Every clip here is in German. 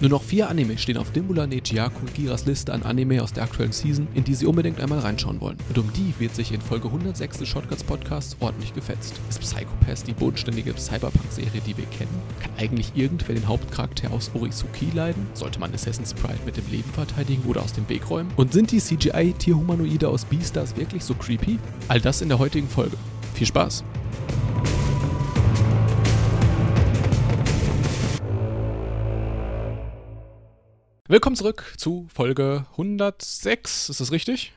Nur noch vier Anime stehen auf Dimbula Nejiaku Giras Liste an Anime aus der aktuellen Season, in die sie unbedingt einmal reinschauen wollen. Und um die wird sich in Folge 106 des Shotguns Podcasts ordentlich gefetzt. Ist Psychopath die bodenständige Cyberpunk-Serie, die wir kennen? Kann eigentlich irgendwer den Hauptcharakter aus Orisuki leiden? Sollte man Assassin's Pride mit dem Leben verteidigen oder aus dem Weg räumen? Und sind die CGI-Tierhumanoide aus Beastars wirklich so creepy? All das in der heutigen Folge. Viel Spaß! Willkommen zurück zu Folge 106. Ist das richtig?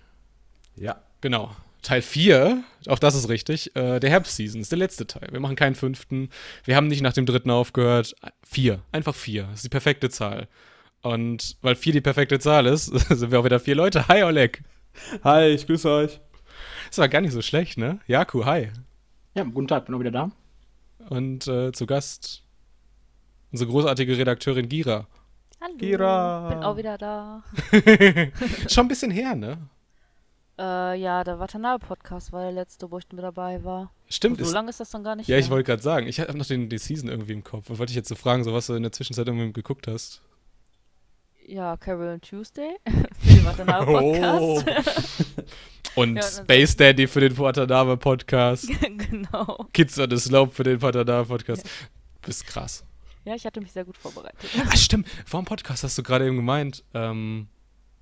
Ja. Genau. Teil 4, auch das ist richtig. Äh, der Herbstseason ist der letzte Teil. Wir machen keinen fünften. Wir haben nicht nach dem dritten aufgehört. Vier. Einfach vier. Das ist die perfekte Zahl. Und weil vier die perfekte Zahl ist, sind wir auch wieder vier Leute. Hi, Oleg. Hi, ich grüße euch. Das war gar nicht so schlecht, ne? Jaku, hi. Ja, guten Tag, bin auch wieder da. Und äh, zu Gast unsere großartige Redakteurin Gira. Hallo, Gira. bin auch wieder da. Schon ein bisschen her, ne? Äh, ja, der Watanabe-Podcast war der letzte, wo ich mit dabei war. Stimmt. so ist- lange ist das dann gar nicht Ja, ich her. wollte gerade sagen, ich habe noch den, die Season irgendwie im Kopf und wollte dich jetzt so fragen, so was du in der Zwischenzeit irgendwie geguckt hast. Ja, Carol and Tuesday für den Watanabe-Podcast. Und Ja, und dann- Space Daddy für den Watanabe Podcast. genau. Kids on the Slope für den Watanabe Podcast. Bist krass. Ja, ich hatte mich sehr gut vorbereitet. Ah, stimmt. Vor dem Podcast hast du gerade eben gemeint, ähm,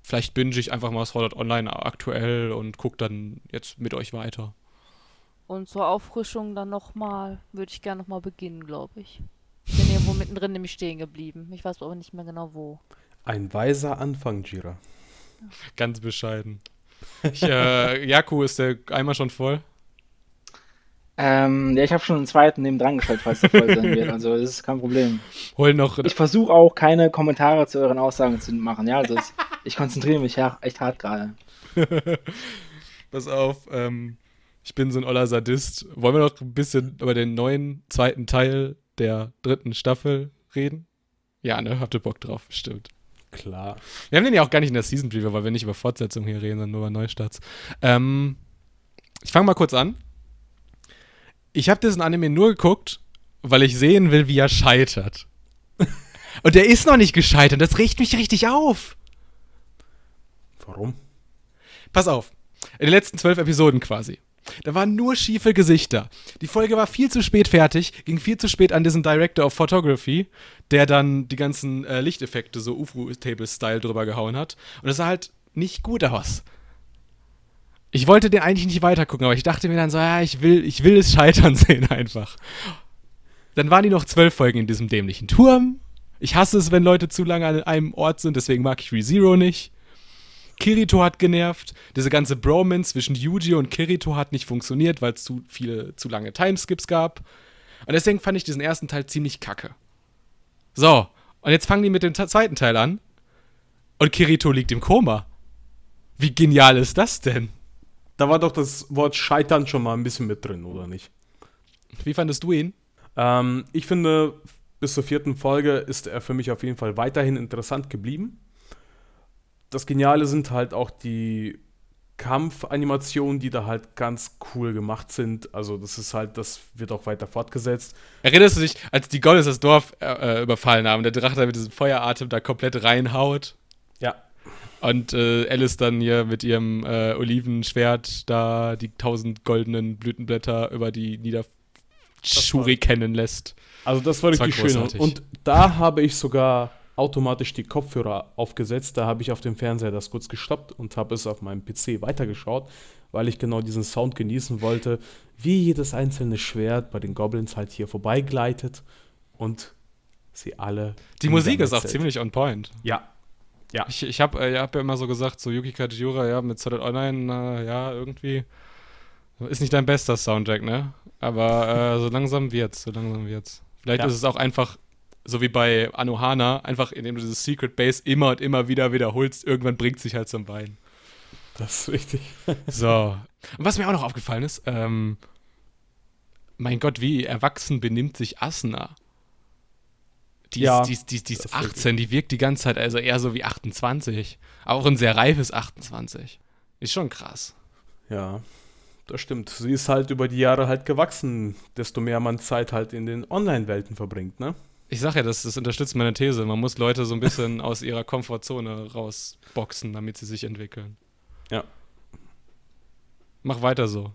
vielleicht binge ich einfach mal Sword Art Online aktuell und guck dann jetzt mit euch weiter. Und zur Auffrischung dann nochmal, würde ich gerne nochmal beginnen, glaube ich. Bin irgendwo mittendrin nämlich stehen geblieben. Ich weiß aber nicht mehr genau wo. Ein weiser Anfang, Jira. Ganz bescheiden. Ich, äh, Jaku, ist der Eimer schon voll? Ähm, ja, ich habe schon einen zweiten neben dran gestellt, falls der voll sein wird. Also das ist kein Problem. Hol noch. Ich versuche auch keine Kommentare zu euren Aussagen zu machen. Ja, also es, ich konzentriere mich ja echt hart gerade. Pass auf, ähm, ich bin so ein oller Sadist. Wollen wir noch ein bisschen über den neuen zweiten Teil der dritten Staffel reden? Ja, ne? Habt ihr Bock drauf? Stimmt. Klar. Wir haben den ja auch gar nicht in der Season Preview, weil wir nicht über Fortsetzung hier reden, sondern nur über Neustarts. Ähm, ich fange mal kurz an. Ich habe diesen Anime nur geguckt, weil ich sehen will, wie er scheitert. Und der ist noch nicht gescheitert. Das regt mich richtig auf. Warum? Pass auf. In den letzten zwölf Episoden quasi. Da waren nur schiefe Gesichter. Die Folge war viel zu spät fertig, ging viel zu spät an diesen Director of Photography, der dann die ganzen äh, Lichteffekte so UFO-Table-Style drüber gehauen hat. Und es sah halt nicht gut aus. Ich wollte den eigentlich nicht weitergucken, aber ich dachte mir dann so, ja, ich will, ich will es scheitern sehen einfach. Dann waren die noch zwölf Folgen in diesem dämlichen Turm. Ich hasse es, wenn Leute zu lange an einem Ort sind, deswegen mag ich ReZero nicht. Kirito hat genervt. Diese ganze Bromance zwischen Yuji und Kirito hat nicht funktioniert, weil es zu viele, zu lange Timeskips gab. Und deswegen fand ich diesen ersten Teil ziemlich kacke. So, und jetzt fangen die mit dem te- zweiten Teil an. Und Kirito liegt im Koma. Wie genial ist das denn? Da war doch das Wort Scheitern schon mal ein bisschen mit drin, oder nicht? Wie fandest du ihn? Ähm, ich finde, bis zur vierten Folge ist er für mich auf jeden Fall weiterhin interessant geblieben. Das Geniale sind halt auch die Kampfanimationen, die da halt ganz cool gemacht sind. Also das ist halt, das wird auch weiter fortgesetzt. Erinnerst du dich, als die Gottes das Dorf äh, äh, überfallen haben, der Drache da mit diesem Feueratem da komplett reinhaut? Und äh, Alice dann hier mit ihrem äh, Olivenschwert da die tausend goldenen Blütenblätter über die Niederschurikenen lässt. Also das war richtig schön. Und da habe ich sogar automatisch die Kopfhörer aufgesetzt. Da habe ich auf dem Fernseher das kurz gestoppt und habe es auf meinem PC weitergeschaut, weil ich genau diesen Sound genießen wollte, wie jedes einzelne Schwert bei den Goblins halt hier vorbeigleitet und sie alle. Die Musik ist auch ziemlich on point. Ja. Ja. Ich, ich habe äh, hab ja immer so gesagt, so Yuki Kajiura, ja, mit Art Online, äh, ja, irgendwie ist nicht dein bester Soundtrack, ne? Aber äh, so langsam wird's, so langsam wird's. Vielleicht Ja. ist es auch einfach, so wie bei Anohana, einfach indem du dieses Secret Base immer und immer wieder wiederholst, irgendwann bringt sich halt zum Bein. Das ist richtig. So. Und was mir auch noch aufgefallen ist, ähm, mein Gott, wie erwachsen benimmt sich Asuna. Die Ja, ist, die, ist, die, ist, die ist das ist 18, die wirkt die ganze Zeit also eher so wie 28. Auch ein sehr reifes 28. Ist schon krass. Ja, das stimmt. Sie ist halt über die Jahre halt gewachsen, desto mehr man Zeit halt in den Online-Welten verbringt, ne? Ich sag ja, das, das unterstützt meine These. Man muss Leute so ein bisschen aus ihrer Komfortzone rausboxen, damit sie sich entwickeln. Ja. Mach weiter so.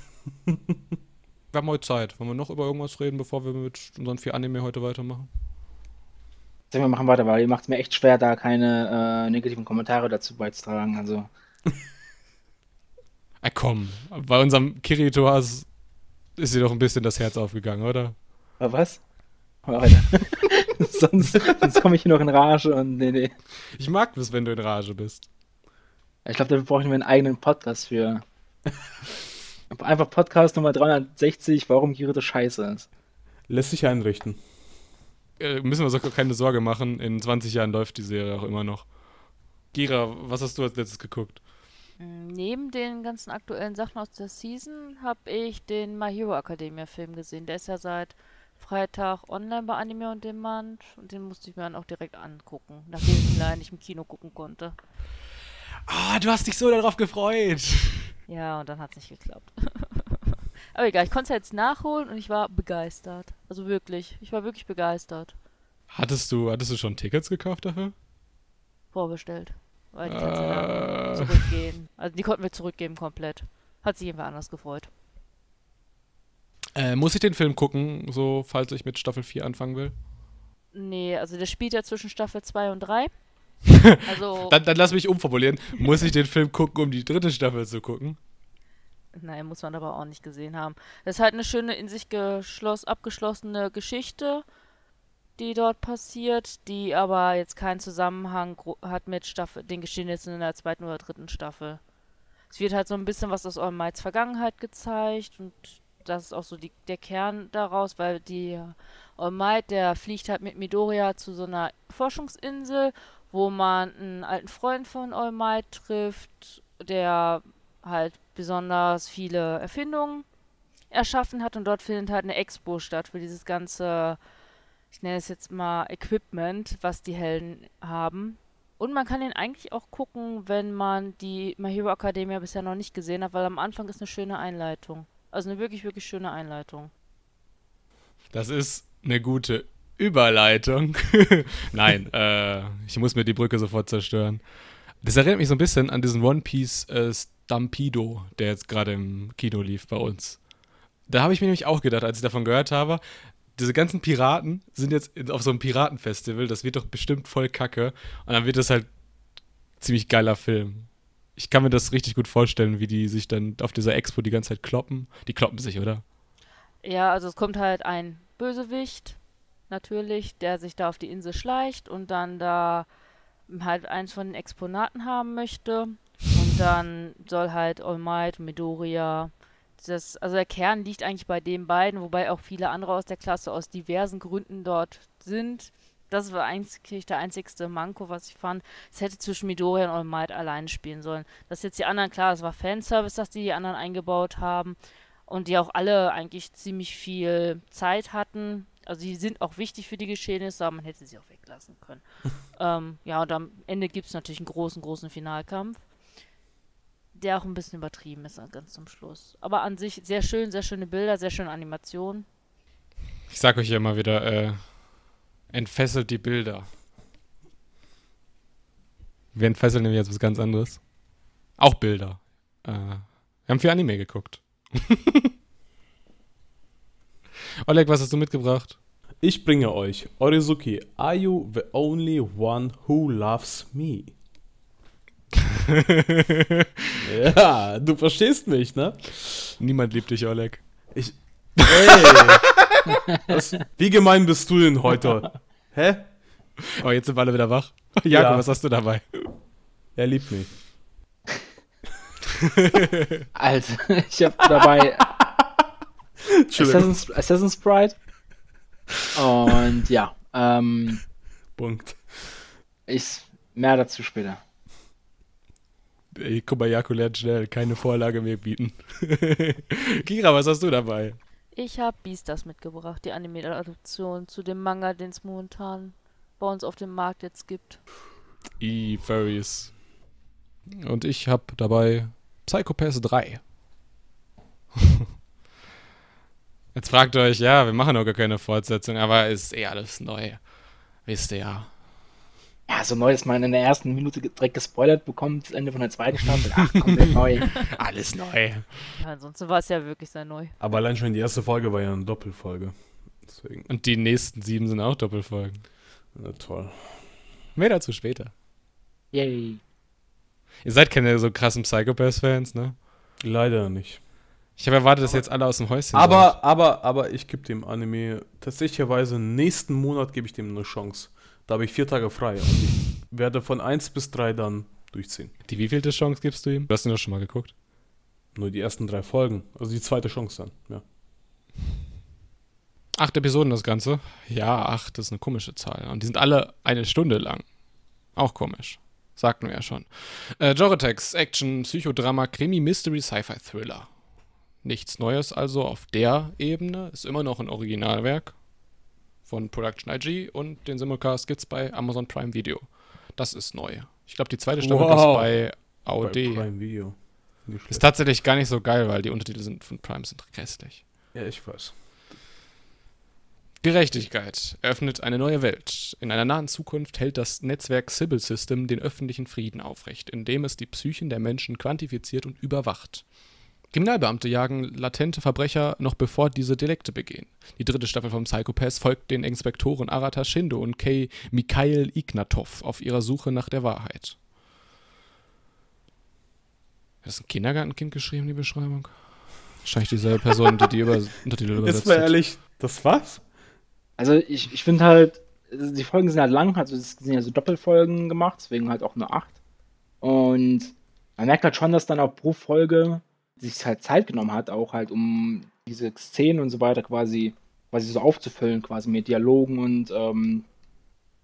wir haben heute Zeit. Wollen wir noch über irgendwas reden, bevor wir mit unseren vier Anime heute weitermachen? Sag, wir machen weiter, weil ihr macht es mir echt schwer, da keine äh, negativen Kommentare dazu beizutragen. Also, Ah, komm. Bei unserem Kirito ist dir doch ein bisschen das Herz aufgegangen, oder? aber was? Weiter. sonst sonst komme ich hier noch in Rage und nee, nee. Ich mag es, wenn du in Rage bist. Ich glaube, dafür brauchen wir einen eigenen Podcast für. Einfach Podcast Nummer 360, warum Kirito scheiße ist. Lässt sich einrichten. Äh, müssen wir uns auch keine Sorge machen. In 20 Jahren läuft die Serie auch immer noch. Gira, was hast du als letztes geguckt? Mm, Neben den ganzen aktuellen Sachen aus der Season habe ich den My Hero Academia Film gesehen. Der ist ja seit Freitag online bei Anime on Demand und den musste ich mir dann auch direkt angucken, nachdem ich ihn leider nicht im Kino gucken konnte. Ah, du hast dich so darauf gefreut. Ja, und dann hat es nicht geklappt. Aber egal, ich konnte es jetzt nachholen und ich war begeistert. Also wirklich, ich war wirklich begeistert. Hattest du, hattest du schon Tickets gekauft dafür? Vorbestellt. Weil die kannst du Äh, zurückgehen. Also die konnten wir zurückgeben komplett. Hat sich jemand anders gefreut. äh, muss ich den Film gucken, so falls ich mit Staffel 4 anfangen will? Nee, also der spielt ja zwischen Staffel 2 und 3. Also, Dann, dann lass mich umformulieren. Muss ich den Film gucken, um die dritte Staffel zu gucken? Nein, muss man aber auch nicht gesehen haben. Das ist halt eine schöne, in sich geschloss, abgeschlossene Geschichte, die dort passiert, die aber jetzt keinen Zusammenhang hat mit Staffel, den Geschehnissen in der zweiten oder dritten Staffel. Es wird halt so ein bisschen was aus All Vergangenheit gezeigt und das ist auch so die, der Kern daraus, weil die All der fliegt halt mit Midoriya zu so einer Forschungsinsel, wo man einen alten Freund von All trifft, der halt besonders viele Erfindungen erschaffen hat und dort findet halt eine Expo statt für dieses ganze, ich nenne es jetzt mal Equipment, was die Helden haben. Und man kann den eigentlich auch gucken, wenn man die My Hero Academia bisher noch nicht gesehen hat, weil am Anfang ist eine schöne Einleitung. Also eine wirklich, wirklich schöne Einleitung. Das ist eine gute Überleitung. Nein, äh, ich muss mir die Brücke sofort zerstören. Das erinnert mich so ein bisschen an diesen One Piece äh, Stampido, der jetzt gerade im Kino lief bei uns. Da habe ich mir nämlich auch gedacht, als ich davon gehört habe, diese ganzen Piraten sind jetzt auf so einem Piratenfestival, das wird doch bestimmt voll kacke. Und dann wird das halt ziemlich geiler Film. Ich kann mir das richtig gut vorstellen, wie die sich dann auf dieser Expo die ganze Zeit kloppen. Die kloppen sich, oder? Ja, also es kommt halt ein Bösewicht, natürlich, der sich da auf die Insel schleicht und dann da halt eins von den Exponaten haben möchte. Dann soll halt All Might, Midoriya, das, also der Kern liegt eigentlich bei den beiden, wobei auch viele andere aus der Klasse aus diversen Gründen dort sind. Das war eigentlich der einzigste Manko, was ich fand. Es hätte zwischen Midoriya und All Might alleine spielen sollen. Das jetzt die anderen, klar, das war Fanservice, dass die die anderen eingebaut haben und die auch alle eigentlich ziemlich viel Zeit hatten. Also die sind auch wichtig für die Geschehnisse, aber man hätte sie auch weglassen können. ähm, ja, und am Ende gibt es natürlich einen großen, großen Finalkampf, der auch ein bisschen übertrieben ist ganz zum Schluss. Aber an sich sehr schön, sehr schöne Bilder, sehr schöne Animationen. Ich sag euch ja immer wieder, äh, entfesselt die Bilder. Wir entfesseln nämlich jetzt was ganz anderes. Auch Bilder. Äh, wir haben viel Anime geguckt. Oleg, was hast du mitgebracht? Ich bringe euch Orizuki, Are You the Only One Who Loves Me? ja, du verstehst mich, ne? Niemand liebt dich, Oleg. Ich. Ey! Was, wie gemein bist du denn heute? Hä? Oh, jetzt sind wir alle wieder wach. Jakob, Ja. was hast du dabei? Er liebt mich. Also, ich habe dabei Entschuldigung. Assassin's, Assassin's Pride. Und ja, ähm, Punkt. ich mehr dazu später. Guck mal, Jakob lernt schnell. Keine Vorlage mehr bieten. Kira, was hast du dabei? Ich habe Beastars mitgebracht, die Anime-Adaption zu dem Manga, den es momentan bei uns auf dem Markt jetzt gibt. E-Furries. Und ich habe dabei Psychopath 3. Jetzt fragt ihr euch, ja, wir machen auch gar keine Fortsetzung, aber ist eh alles neu. Wisst ihr ja. Ja, so neu, dass man in der ersten Minute direkt gespoilert bekommt, das Ende von der zweiten Staffel. Ach, komplett neu. Alles neu. Ja, ansonsten war es ja wirklich sehr neu. Aber allein schon die erste Folge war ja eine Doppelfolge. Deswegen, Und die nächsten sieben sind auch Doppelfolgen. na toll. Mehr dazu später. Yay. Ihr seid keine so krassen Psychopath-Fans, ne? Leider nicht. Ich habe erwartet, dass ihr jetzt alle aus dem Häuschen seid. Aber, aber, aber ich gebe dem Anime tatsächlicherweise nächsten Monat gebe ich dem eine Chance. Da habe ich vier Tage frei. Und ich werde von 1 bis 3 dann durchziehen. Die wievielte Chance gibst du ihm? Du hast ihn doch schon mal geguckt. Nur die ersten drei Folgen. Also die zweite Chance dann, ja. Acht Episoden das Ganze. Ja, acht ist eine komische Zahl. Und die sind alle eine Stunde lang. Auch komisch. Sagten wir ja schon. Äh, Joretex, Action, Psychodrama, Krimi, Mystery, Sci-Fi, Thriller. Nichts Neues also auf der Ebene. Ist immer noch ein Originalwerk von Production IG und den Simulcast gibt's bei Amazon Prime Video. Das ist neu. Ich glaube, die zweite Staffel Wow. ist bei Bei AOD. Prime Video. Ist tatsächlich gar nicht so geil, weil die Untertitel sind von Prime sind grässlich. Ja, ich weiß. Gerechtigkeit eröffnet eine neue Welt. In einer nahen Zukunft hält das Netzwerk Sybil System den öffentlichen Frieden aufrecht, indem es die Psychen der Menschen quantifiziert und überwacht. Kriminalbeamte jagen latente Verbrecher noch bevor diese Delikte begehen. Die dritte Staffel vom Psychopath folgt den Inspektoren Arata Shindo und Kei Mikhail Ignatov auf ihrer Suche nach der Wahrheit. Hat das ein Kindergartenkind geschrieben, die Beschreibung? Wahrscheinlich dieselbe Person, die die über Untertitel übersetzt Jetzt mal ehrlich, das war's? Also ich, ich finde halt, die Folgen sind halt lang, also es sind ja so Doppelfolgen gemacht, deswegen halt auch nur acht. Und man merkt halt schon, dass dann auch pro Folge sich halt Zeit genommen hat, auch halt um diese Szenen und so weiter quasi, quasi so aufzufüllen, quasi mit Dialogen und ähm,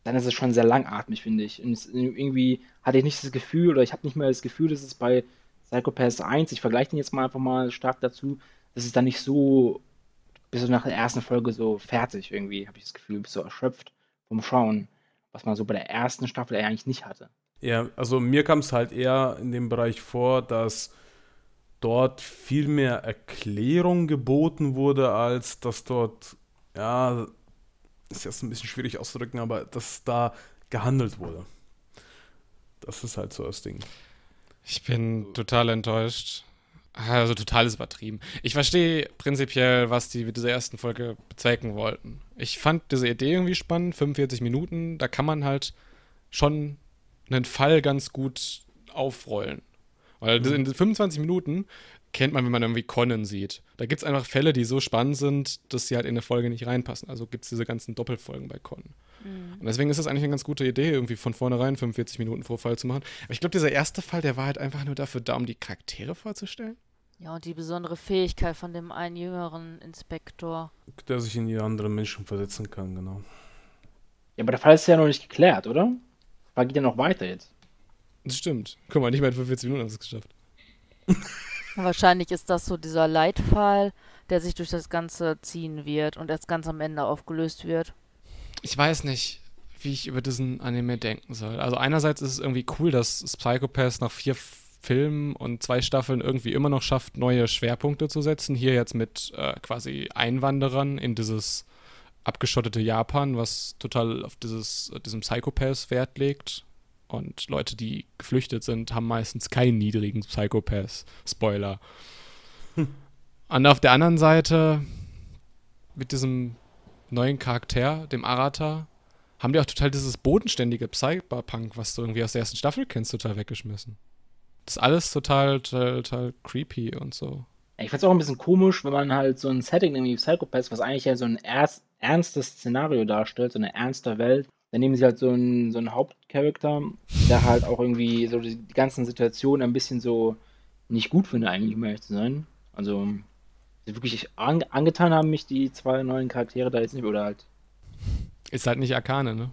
dann ist es schon sehr langatmig, finde ich. Und es, irgendwie hatte ich nicht das Gefühl, oder ich habe nicht mehr das Gefühl, dass es bei Psychopaths 1, ich vergleiche den jetzt mal einfach mal stark dazu, dass es dann nicht so bist du nach der ersten Folge so fertig irgendwie, habe ich das Gefühl, bist du erschöpft vom Schauen, was man so bei der ersten Staffel eigentlich nicht hatte. Ja, also mir kam es halt eher in dem Bereich vor, dass dort viel mehr Erklärung geboten wurde, als dass dort, ja, ist jetzt ein bisschen schwierig auszudrücken, aber dass da gehandelt wurde. Das ist halt so das Ding. Ich bin total enttäuscht. Also total ist übertrieben. Ich verstehe prinzipiell, was die mit dieser ersten Folge bezwecken wollten. Ich fand diese Idee irgendwie spannend, 45 Minuten, da kann man halt schon einen Fall ganz gut aufrollen. Weil das- in 25 Minuten kennt man, wenn man irgendwie Conan sieht. Da gibt es einfach Fälle, die so spannend sind, dass sie halt in eine Folge nicht reinpassen. Also gibt es diese ganzen Doppelfolgen bei Conan. Und deswegen ist das eigentlich eine ganz gute Idee, irgendwie von vornherein 45 Minuten pro Fall zu machen. Aber ich glaube, dieser erste Fall, der war halt einfach nur dafür da, um die Charaktere vorzustellen. Ja, und die besondere Fähigkeit von dem einen jüngeren Inspektor. Der sich in die anderen Menschen versetzen kann, genau. Ja, aber der Fall ist ja noch nicht geklärt, oder? Der Fall geht ja noch weiter jetzt. Das stimmt. Guck mal, nicht mal in 45 Minuten haben sie es geschafft. Wahrscheinlich ist das so dieser Leitfall, der sich durch das Ganze ziehen wird und erst ganz am Ende aufgelöst wird. Ich weiß nicht, wie ich über diesen Anime denken soll. Also einerseits ist es irgendwie cool, dass Psychopath nach vier Filmen und zwei Staffeln irgendwie immer noch schafft, neue Schwerpunkte zu setzen. Hier jetzt mit äh, quasi Einwanderern in dieses abgeschottete Japan, was total auf dieses, diesem Psychopath Wert legt. Und Leute, die geflüchtet sind, haben meistens keinen niedrigen Psychopath. Spoiler. Und auf der anderen Seite, mit diesem neuen Charakter, dem Arata, haben die auch total dieses bodenständige Cyberpunk, was du irgendwie aus der ersten Staffel kennst, total weggeschmissen. Das ist alles total, total, total creepy und so. Ich find's auch ein bisschen komisch, wenn man halt so ein Setting nämlich Psychopaths, was eigentlich ja so ein erst, ernstes Szenario darstellt, so eine ernste Welt, dann nehmen sie halt so einen, so einen Hauptcharakter, der halt auch irgendwie so die, die ganzen Situationen ein bisschen so nicht gut finde, eigentlich, um ehrlich zu sein. Also, wirklich an, angetan haben mich die zwei neuen Charaktere da jetzt nicht, oder halt Ist halt nicht Arkane, ne?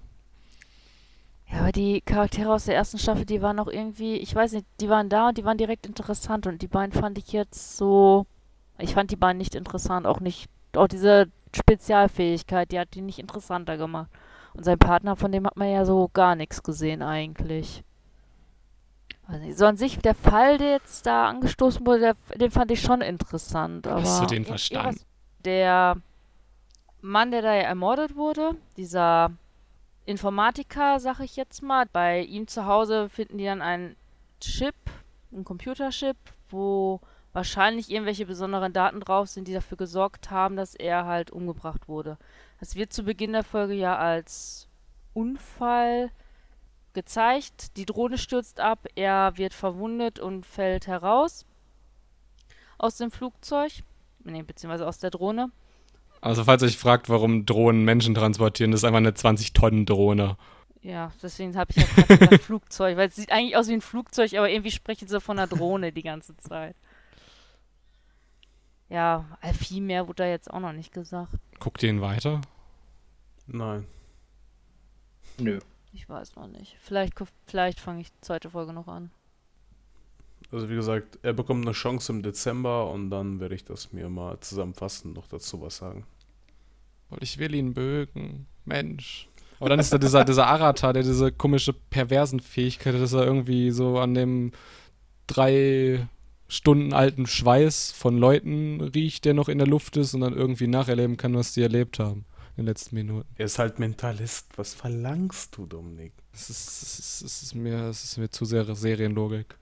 Ja, aber die Charaktere aus der ersten Staffel, die waren auch irgendwie, ich weiß nicht, die waren da und die waren direkt interessant und die beiden fand ich jetzt so, ich fand die beiden nicht interessant, auch nicht, auch diese Spezialfähigkeit, die hat die nicht interessanter gemacht. Und sein Partner, von dem hat man ja so gar nichts gesehen eigentlich. So an sich, der Fall, der jetzt da angestoßen wurde, der, den fand ich schon interessant, aber... Hast du den verstanden? der Mann, der da ermordet wurde, dieser Informatiker, sag ich jetzt mal, bei ihm zu Hause finden die dann einen Chip, einen Computerchip, wo wahrscheinlich irgendwelche besonderen Daten drauf sind, die dafür gesorgt haben, dass er halt umgebracht wurde. Das wird zu Beginn der Folge ja als Unfall gezeigt. Die Drohne stürzt ab, er wird verwundet und fällt heraus aus dem Flugzeug, nee, beziehungsweise aus der Drohne. Also falls ihr euch fragt, warum Drohnen Menschen transportieren, das ist einfach eine 20-Tonnen-Drohne. Ja, deswegen habe ich ja gerade gesagt Flugzeug, weil es sieht eigentlich aus wie ein Flugzeug, aber irgendwie sprechen sie von einer Drohne die ganze Zeit. Ja, viel mehr wurde da jetzt auch noch nicht gesagt. Guckt ihr ihn weiter? Nein. Nö. Ich weiß noch nicht. Vielleicht, vielleicht fange ich die zweite Folge noch an. Also wie gesagt, er bekommt eine Chance im Dezember und dann werde ich das mir mal zusammenfassen, noch dazu was sagen. Weil ich will ihn bögen. Mensch. Aber dann ist da dieser, dieser Arata, der diese komische perversen Fähigkeit hat, dass er irgendwie so an dem drei Stunden alten Schweiß von Leuten riecht, der noch in der Luft ist und dann irgendwie nacherleben kann, was die erlebt haben in den letzten Minuten. Er ist halt Mentalist. Was verlangst du, Dominik? Es ist, es ist, es ist, mir, es ist mir zu sehr Serienlogik.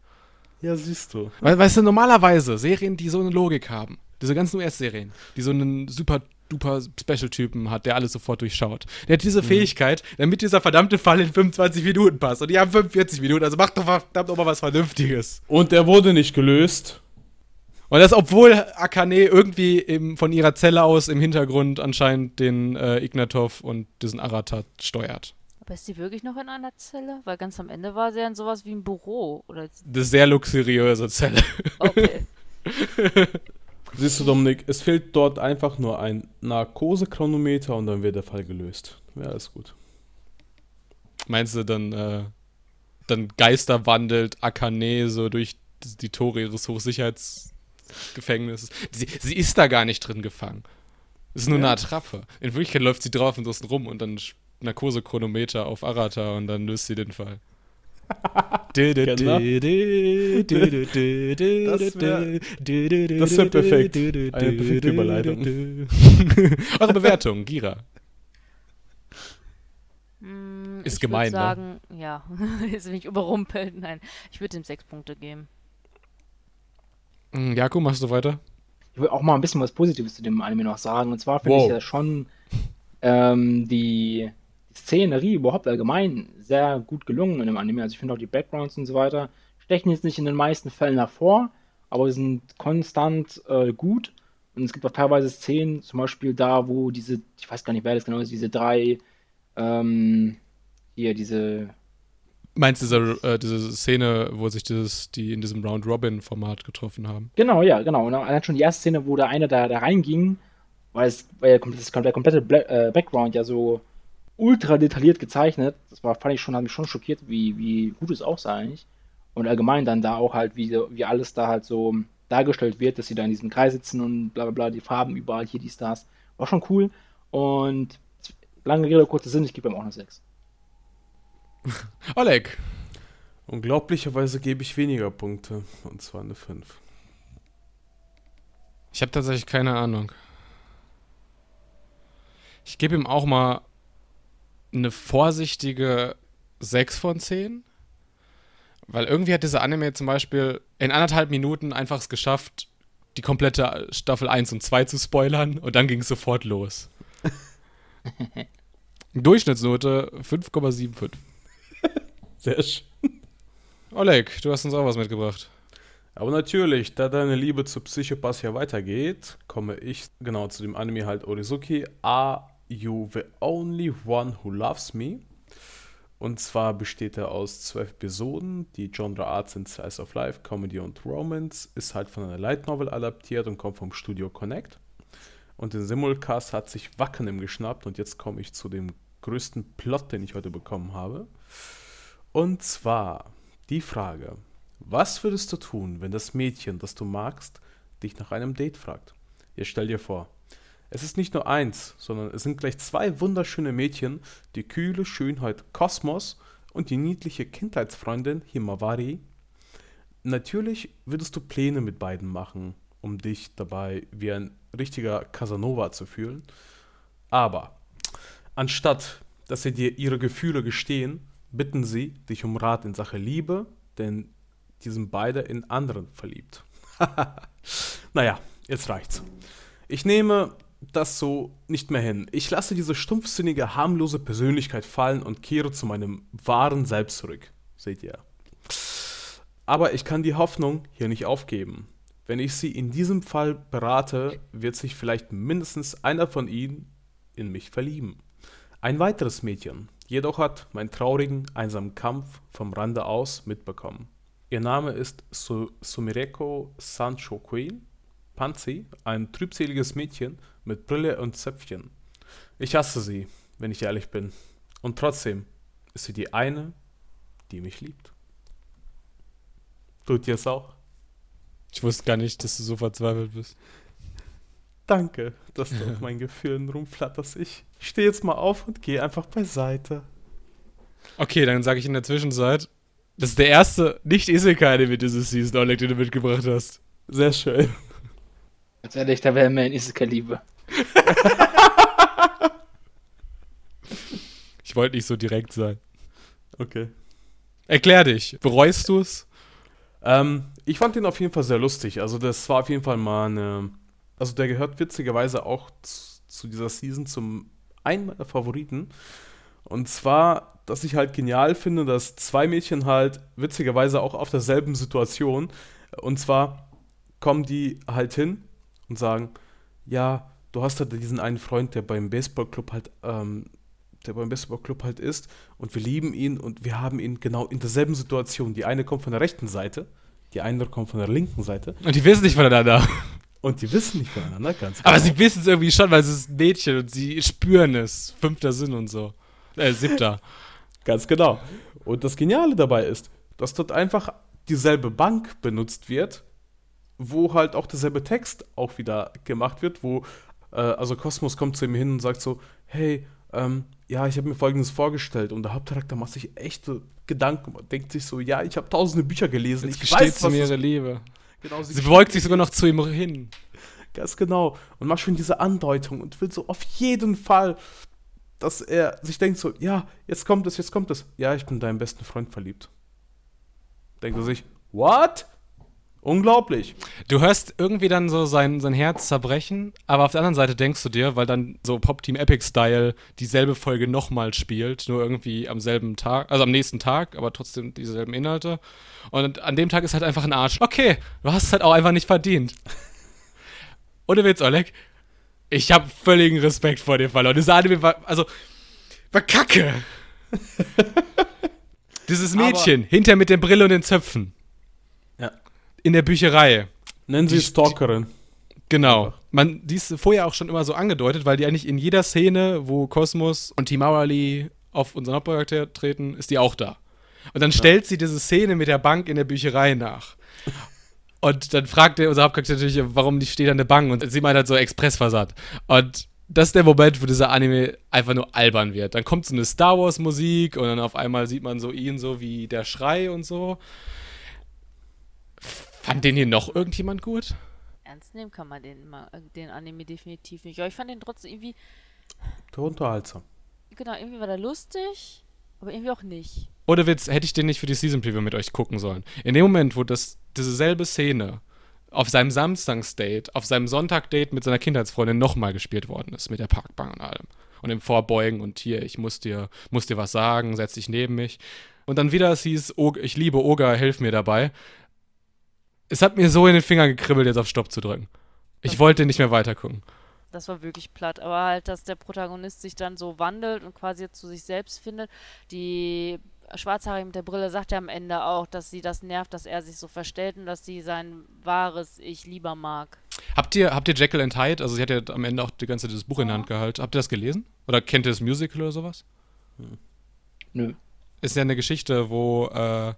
Ja, siehst du. We weißt du, normalerweise Serien, die so eine Logik haben, diese ganzen US-Serien, die so einen super duper Special-Typen hat, der alles sofort durchschaut. Der hat diese mhm. Fähigkeit, damit dieser verdammte Fall in 25 Minuten passt. Und die haben 45 Minuten, also macht doch verdammt auch mal was Vernünftiges. Und der wurde nicht gelöst. Und das, obwohl Akane irgendwie im, von ihrer Zelle aus im Hintergrund anscheinend den äh, Ignatov und diesen Aratat steuert. Aber ist die wirklich noch in einer Zelle? Weil ganz am Ende war sie ja in sowas wie ein Büro. Oder Eine sehr luxuriöse Zelle. Okay. Siehst du, Dominik, es fehlt dort einfach nur ein Narkosechronometer und dann wird der Fall gelöst. Ja, ist gut. Meinst du, dann, äh, dann geisterwandelt Akane so durch die Tore ihres Hochsicherheitsgefängnisses? Sie, sie ist da gar nicht drin gefangen. Es ist nur ja. eine Attrappe. In Wirklichkeit läuft sie drauf und draußen rum und dann Narkosechronometer auf Arata und dann löst sie den Fall. Das wäre perfekt. Eine perfekte Überleitung. Eure Bewertung, Gira. Mm, ist ich gemein, ne? sagen, ne? ja, bin ich überrumpelt. Nein, ich würde ihm sechs Punkte geben. Mm, Jakob, machst du weiter? Ich will auch mal ein bisschen was Positives zu dem Anime noch sagen. Und zwar finde wow. ich ja schon ähm, die Szenerie überhaupt allgemein sehr gut gelungen in dem Anime. Also ich finde auch die Backgrounds und so weiter stechen jetzt nicht in den meisten Fällen hervor, aber sind konstant äh, gut. Und es gibt auch teilweise Szenen, zum Beispiel da, wo diese, ich weiß gar nicht, wer das genau ist, diese drei, ähm, hier, diese. Meinst du diese, äh, diese Szene, wo sich dieses, die in diesem Round-Robin-Format getroffen haben? Genau, ja, genau. Und dann schon die erste Szene, wo der eine da, da reinging, weil, es, weil der komplette Black, äh, Background ja so ultra detailliert gezeichnet. Das war, fand ich schon, hat mich schon schockiert, wie, wie gut es aussah eigentlich. Und allgemein dann da auch halt, wie, wie alles da halt so dargestellt wird, dass sie da in diesem Kreis sitzen und bla bla bla, die Farben überall, hier die Stars. War schon cool. Und lange Rede, kurzer Sinn, ich gebe ihm auch eine 6. Oleg. Unglaublicherweise gebe ich weniger Punkte. Und zwar eine 5. Ich habe tatsächlich keine Ahnung. Ich gebe ihm auch mal eine vorsichtige 6 von 10. Weil irgendwie hat dieser Anime zum Beispiel in anderthalb Minuten einfach es geschafft, die komplette Staffel 1 und 2 zu spoilern und dann ging es sofort los. Durchschnittsnote 5,75. Sehr schön. Oleg, du hast uns auch was mitgebracht. Aber natürlich, da deine Liebe zu Psychopath ja weitergeht, komme ich genau zu dem Anime halt Orizuki A You the Only One Who Loves Me. Und zwar besteht er aus zwölf Episoden. Die Genre-Arts sind Slice of Life, Comedy und Romance. Ist halt von einer Light Novel adaptiert und kommt vom Studio Connect. Und den Simulcast hat sich Wacken im geschnappt. Und jetzt komme ich zu dem größten Plot, den ich heute bekommen habe. Und zwar die Frage: Was würdest du tun, wenn das Mädchen, das du magst, dich nach einem Date fragt? Jetzt stell dir vor, es ist nicht nur eins, sondern es sind gleich zwei wunderschöne Mädchen, die kühle Schönheit Kosmos und die niedliche Kindheitsfreundin Himawari. Natürlich würdest du Pläne mit beiden machen. um dich dabei wie ein richtiger Casanova zu fühlen. Aber anstatt, dass sie dir ihre Gefühle gestehen, bitten sie dich um Rat in Sache Liebe, denn die sind beide in anderen verliebt. naja, jetzt reicht's. Ich nehme das so nicht mehr hin. Ich lasse diese stumpfsinnige, harmlose Persönlichkeit fallen und kehre zu meinem wahren Selbst zurück. Seht ihr? Aber ich kann die Hoffnung hier nicht aufgeben. Wenn ich sie in diesem Fall berate, wird sich vielleicht mindestens einer von ihnen in mich verlieben. Ein weiteres Mädchen, jedoch hat meinen traurigen, einsamen Kampf vom Rande aus mitbekommen. Ihr Name ist Su Sumireko Sancho Queen Panzi, ein trübseliges Mädchen mit Brille und Zöpfchen. Ich hasse sie, wenn ich ehrlich bin. Und trotzdem ist sie die eine, die mich liebt. Tut ihr es auch? Ich wusste gar nicht, dass du so verzweifelt bist. Danke, dass du auf meinen Gefühlen rumflatterst. Ich stehe jetzt mal auf und gehe einfach beiseite. Okay, dann sage ich in der Zwischenzeit, das ist der erste nicht-Isekai-Anime dieses Season, Oleg, den du mitgebracht hast. Sehr schön. Ganz ehrlich, da wäre mehr in Isekai Liebe. Ich wollte nicht so direkt sein. Okay. Erklär dich. Bereust du es? Ähm, ich fand den auf jeden Fall sehr lustig. Also, das war auf jeden Fall mal eine. Also, der gehört witzigerweise auch zu, zu dieser Season zum einen meiner Favoriten. Und zwar, dass ich halt genial finde, dass zwei Mädchen halt witzigerweise auch auf derselben Situation. Und zwar kommen die halt hin und sagen, ja, du hast halt diesen einen Freund, der beim Baseballclub halt, ähm, der beim Baseballclub halt ist und wir lieben ihn und wir haben ihn genau in derselben Situation. Die eine kommt von der rechten Seite, die andere kommt von der linken Seite Und die wissen nicht voneinander. und die wissen nicht voneinander ganz Aber genau. sie wissen es irgendwie schon, weil es ist ein Mädchen und sie spüren es. Fünfter Sinn und so. Äh, siebter. Ganz genau. Und das Geniale dabei ist, dass dort einfach dieselbe Bank benutzt wird, wo halt auch derselbe Text auch wieder gemacht wird, wo, äh, also Kosmos kommt zu ihm hin und sagt so, hey, ähm, ja, ich habe mir folgendes vorgestellt und der Hauptcharakter macht sich echte Gedanken und denkt sich so, ja, ich habe tausende Bücher gelesen, Jetzt ich weiß, sie was mir ihre Liebe. genau, Sie beugt sich sogar noch zu ihm hin. Ganz genau. Und macht schon diese Andeutung und will so auf jeden Fall, dass er sich denkt so, ja, jetzt kommt es, jetzt kommt es. Ja, ich bin deinem besten Freund verliebt. Denkt er sich, what? Unglaublich. Du hörst irgendwie dann so sein, sein Herz zerbrechen, aber auf der anderen Seite denkst du dir, weil dann so Pop Team Epic Style dieselbe Folge nochmal spielt, nur irgendwie am selben Tag, also am nächsten Tag, aber trotzdem dieselben Inhalte. Und an dem Tag ist halt einfach ein Arsch. Okay, du hast es halt auch einfach nicht verdient. Ohne Witz, Oleg. Ich habe völligen Respekt vor dir verloren. Das Anime war, also, war kacke. Dieses Mädchen, hinter mit der Brille und den Zöpfen. Ja. In der Bücherei. Nennen sie Die- Stalkerin. Genau. Man, die ist vorher auch schon immer so angedeutet, weil die eigentlich in jeder Szene, wo Cosmos und Hourly auf unseren Hauptcharakter treten, ist die auch da. Und dann stellt sie diese Szene mit der Bank in der Bücherei nach. Und dann fragt der, unser Hauptcharakter natürlich, warum nicht steht da eine Bank? Und sie meint halt so Expressversand. Und das ist der Moment, wo dieser Anime einfach nur albern wird. Dann kommt so eine Star Wars Musik und dann auf einmal sieht man so ihn so wie der Schrei und so. Fand den hier noch irgendjemand gut? Ernst nehmen kann man den, äh, den Anime definitiv nicht. Aber ich fand den trotzdem irgendwie, Der Unterhaltsam. genau, irgendwie war der lustig, aber irgendwie auch nicht. Ohne Witz, hätte ich den nicht für die Season Preview mit euch gucken sollen. In dem Moment, wo das, diese selbe Szene auf seinem Samstagsdate, auf seinem Sonntagdate mit seiner Kindheitsfreundin nochmal gespielt worden ist, mit der Parkbank und allem. Und im Vorbeugen und hier, ich muss dir, muss dir was sagen, setz dich neben mich. Und dann wieder es hieß, "Og- ich liebe Oga, hilf mir dabei. Es hat mir so in den Finger gekribbelt, jetzt auf Stopp zu drücken. Ich wollte nicht mehr weitergucken. Das war wirklich platt. Aber halt, dass der Protagonist sich dann so wandelt und quasi zu sich selbst findet. Die Schwarzhaarige mit der Brille sagt ja am Ende auch, dass sie das nervt, dass er sich so verstellt und dass sie sein wahres Ich lieber mag. Habt ihr, habt ihr Jekyll and Hyde, also sie hat ja am Ende auch die ganze Zeit das Buch in der Hand gehalten. Habt ihr das gelesen? Oder kennt ihr das Musical oder sowas? Nö. ist ja eine Geschichte, wo äh,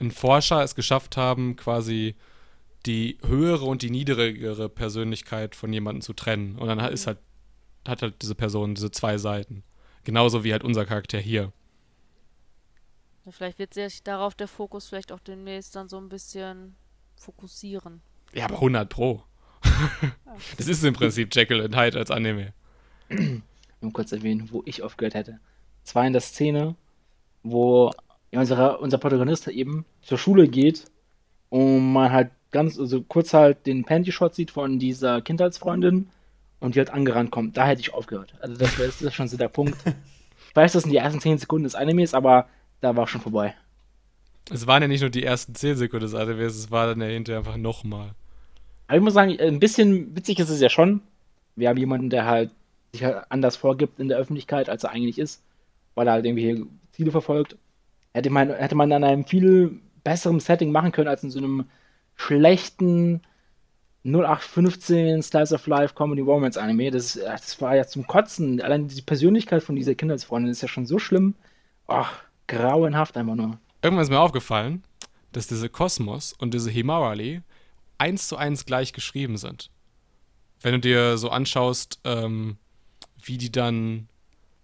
ein Forscher es geschafft haben, quasi die höhere und die niedrigere Persönlichkeit von jemandem zu trennen. Und dann hat- ist halt, hat halt diese Person diese zwei Seiten. Genauso wie halt unser Charakter hier. Ja, Vielleicht wird sich darauf der Fokus vielleicht auch demnächst dann so ein bisschen fokussieren. Ja, aber 100 Pro. das ist im Prinzip Jekyll und Hyde als Anime. Nur kurz erwähnen, wo ich aufgehört hätte. Zwar in der Szene, wo ja, unsere, unser Protagonist eben zur Schule geht und man halt ganz, also kurz halt den Panty-Shot sieht von dieser Kindheitsfreundin und die halt angerannt kommt. Da hätte ich aufgehört. Also das wäre ist schon so der Punkt. Ich weiß, das sind die ersten 10 Sekunden des Animes, aber da war schon vorbei. Es waren ja nicht nur die ersten 10 Sekunden des Animes, es war dann ja hinterher einfach nochmal. Aber ich muss sagen, ein bisschen witzig ist es ja schon. Wir haben jemanden, der halt sich halt anders vorgibt in der Öffentlichkeit, als er eigentlich ist, weil er halt irgendwie Ziele verfolgt. Hätte man, hätte man an einem viel besseren Setting machen können, als in so einem schlechten 0815 Slice of Life Comedy Romance Anime. Das, das war ja zum Kotzen. Allein die Persönlichkeit von dieser Kindheitsfreundin ist ja schon so schlimm. Ach, grauenhaft einfach nur. Irgendwann ist mir aufgefallen, dass diese Kosmos und diese Himarali eins zu eins gleich geschrieben sind. Wenn du dir so anschaust, ähm, wie die dann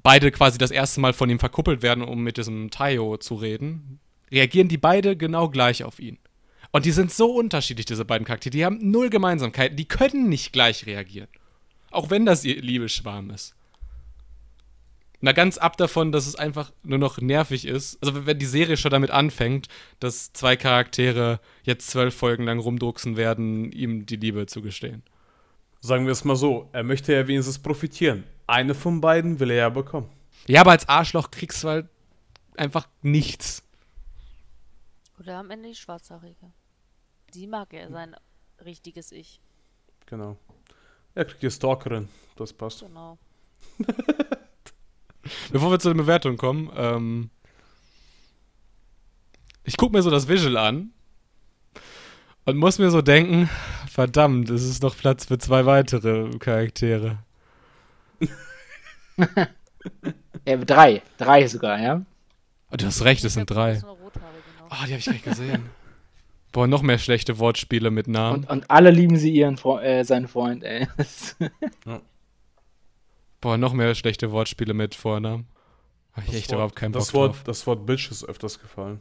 beide quasi das erste Mal von ihm verkuppelt werden, um mit diesem Tayo zu reden, reagieren die beide genau gleich auf ihn. Und die sind so unterschiedlich, diese beiden Charaktere. Die haben null Gemeinsamkeiten. Die können nicht gleich reagieren. Auch wenn das ihr Liebesschwarm ist. Na, ganz ab davon, dass es einfach nur noch nervig ist. Also, wenn die Serie schon damit anfängt, dass zwei Charaktere jetzt zwölf Folgen lang rumdrucksen werden, ihm die Liebe zu gestehen. Sagen wir es mal so, er möchte ja wenigstens profitieren. Eine von beiden will er ja bekommen. Ja, aber als Arschloch kriegst du halt einfach nichts. Oder am Ende die Schwarzhaarige. Die mag er, sein richtiges Ich. Genau. Er kriegt die Stalkerin. Das passt. Genau. Bevor wir zu den Bewertungen kommen, ähm, ich gucke mir so das Visual an und muss mir so denken, verdammt, es ist noch Platz für zwei weitere Charaktere. Ja, drei. Drei sogar, ja. Oh, du hast recht, es sind drei. Das. Ah, die habe ich gar nicht gesehen. Boah, noch mehr schlechte Wortspiele mit Namen. Und, und alle lieben sie ihren Fre äh, seinen Freund, ey. Boah, noch mehr schlechte Wortspiele mit Vornamen. Hab ich echt überhaupt keinen Bock das Wort, drauf. das Wort Bitch ist öfters gefallen.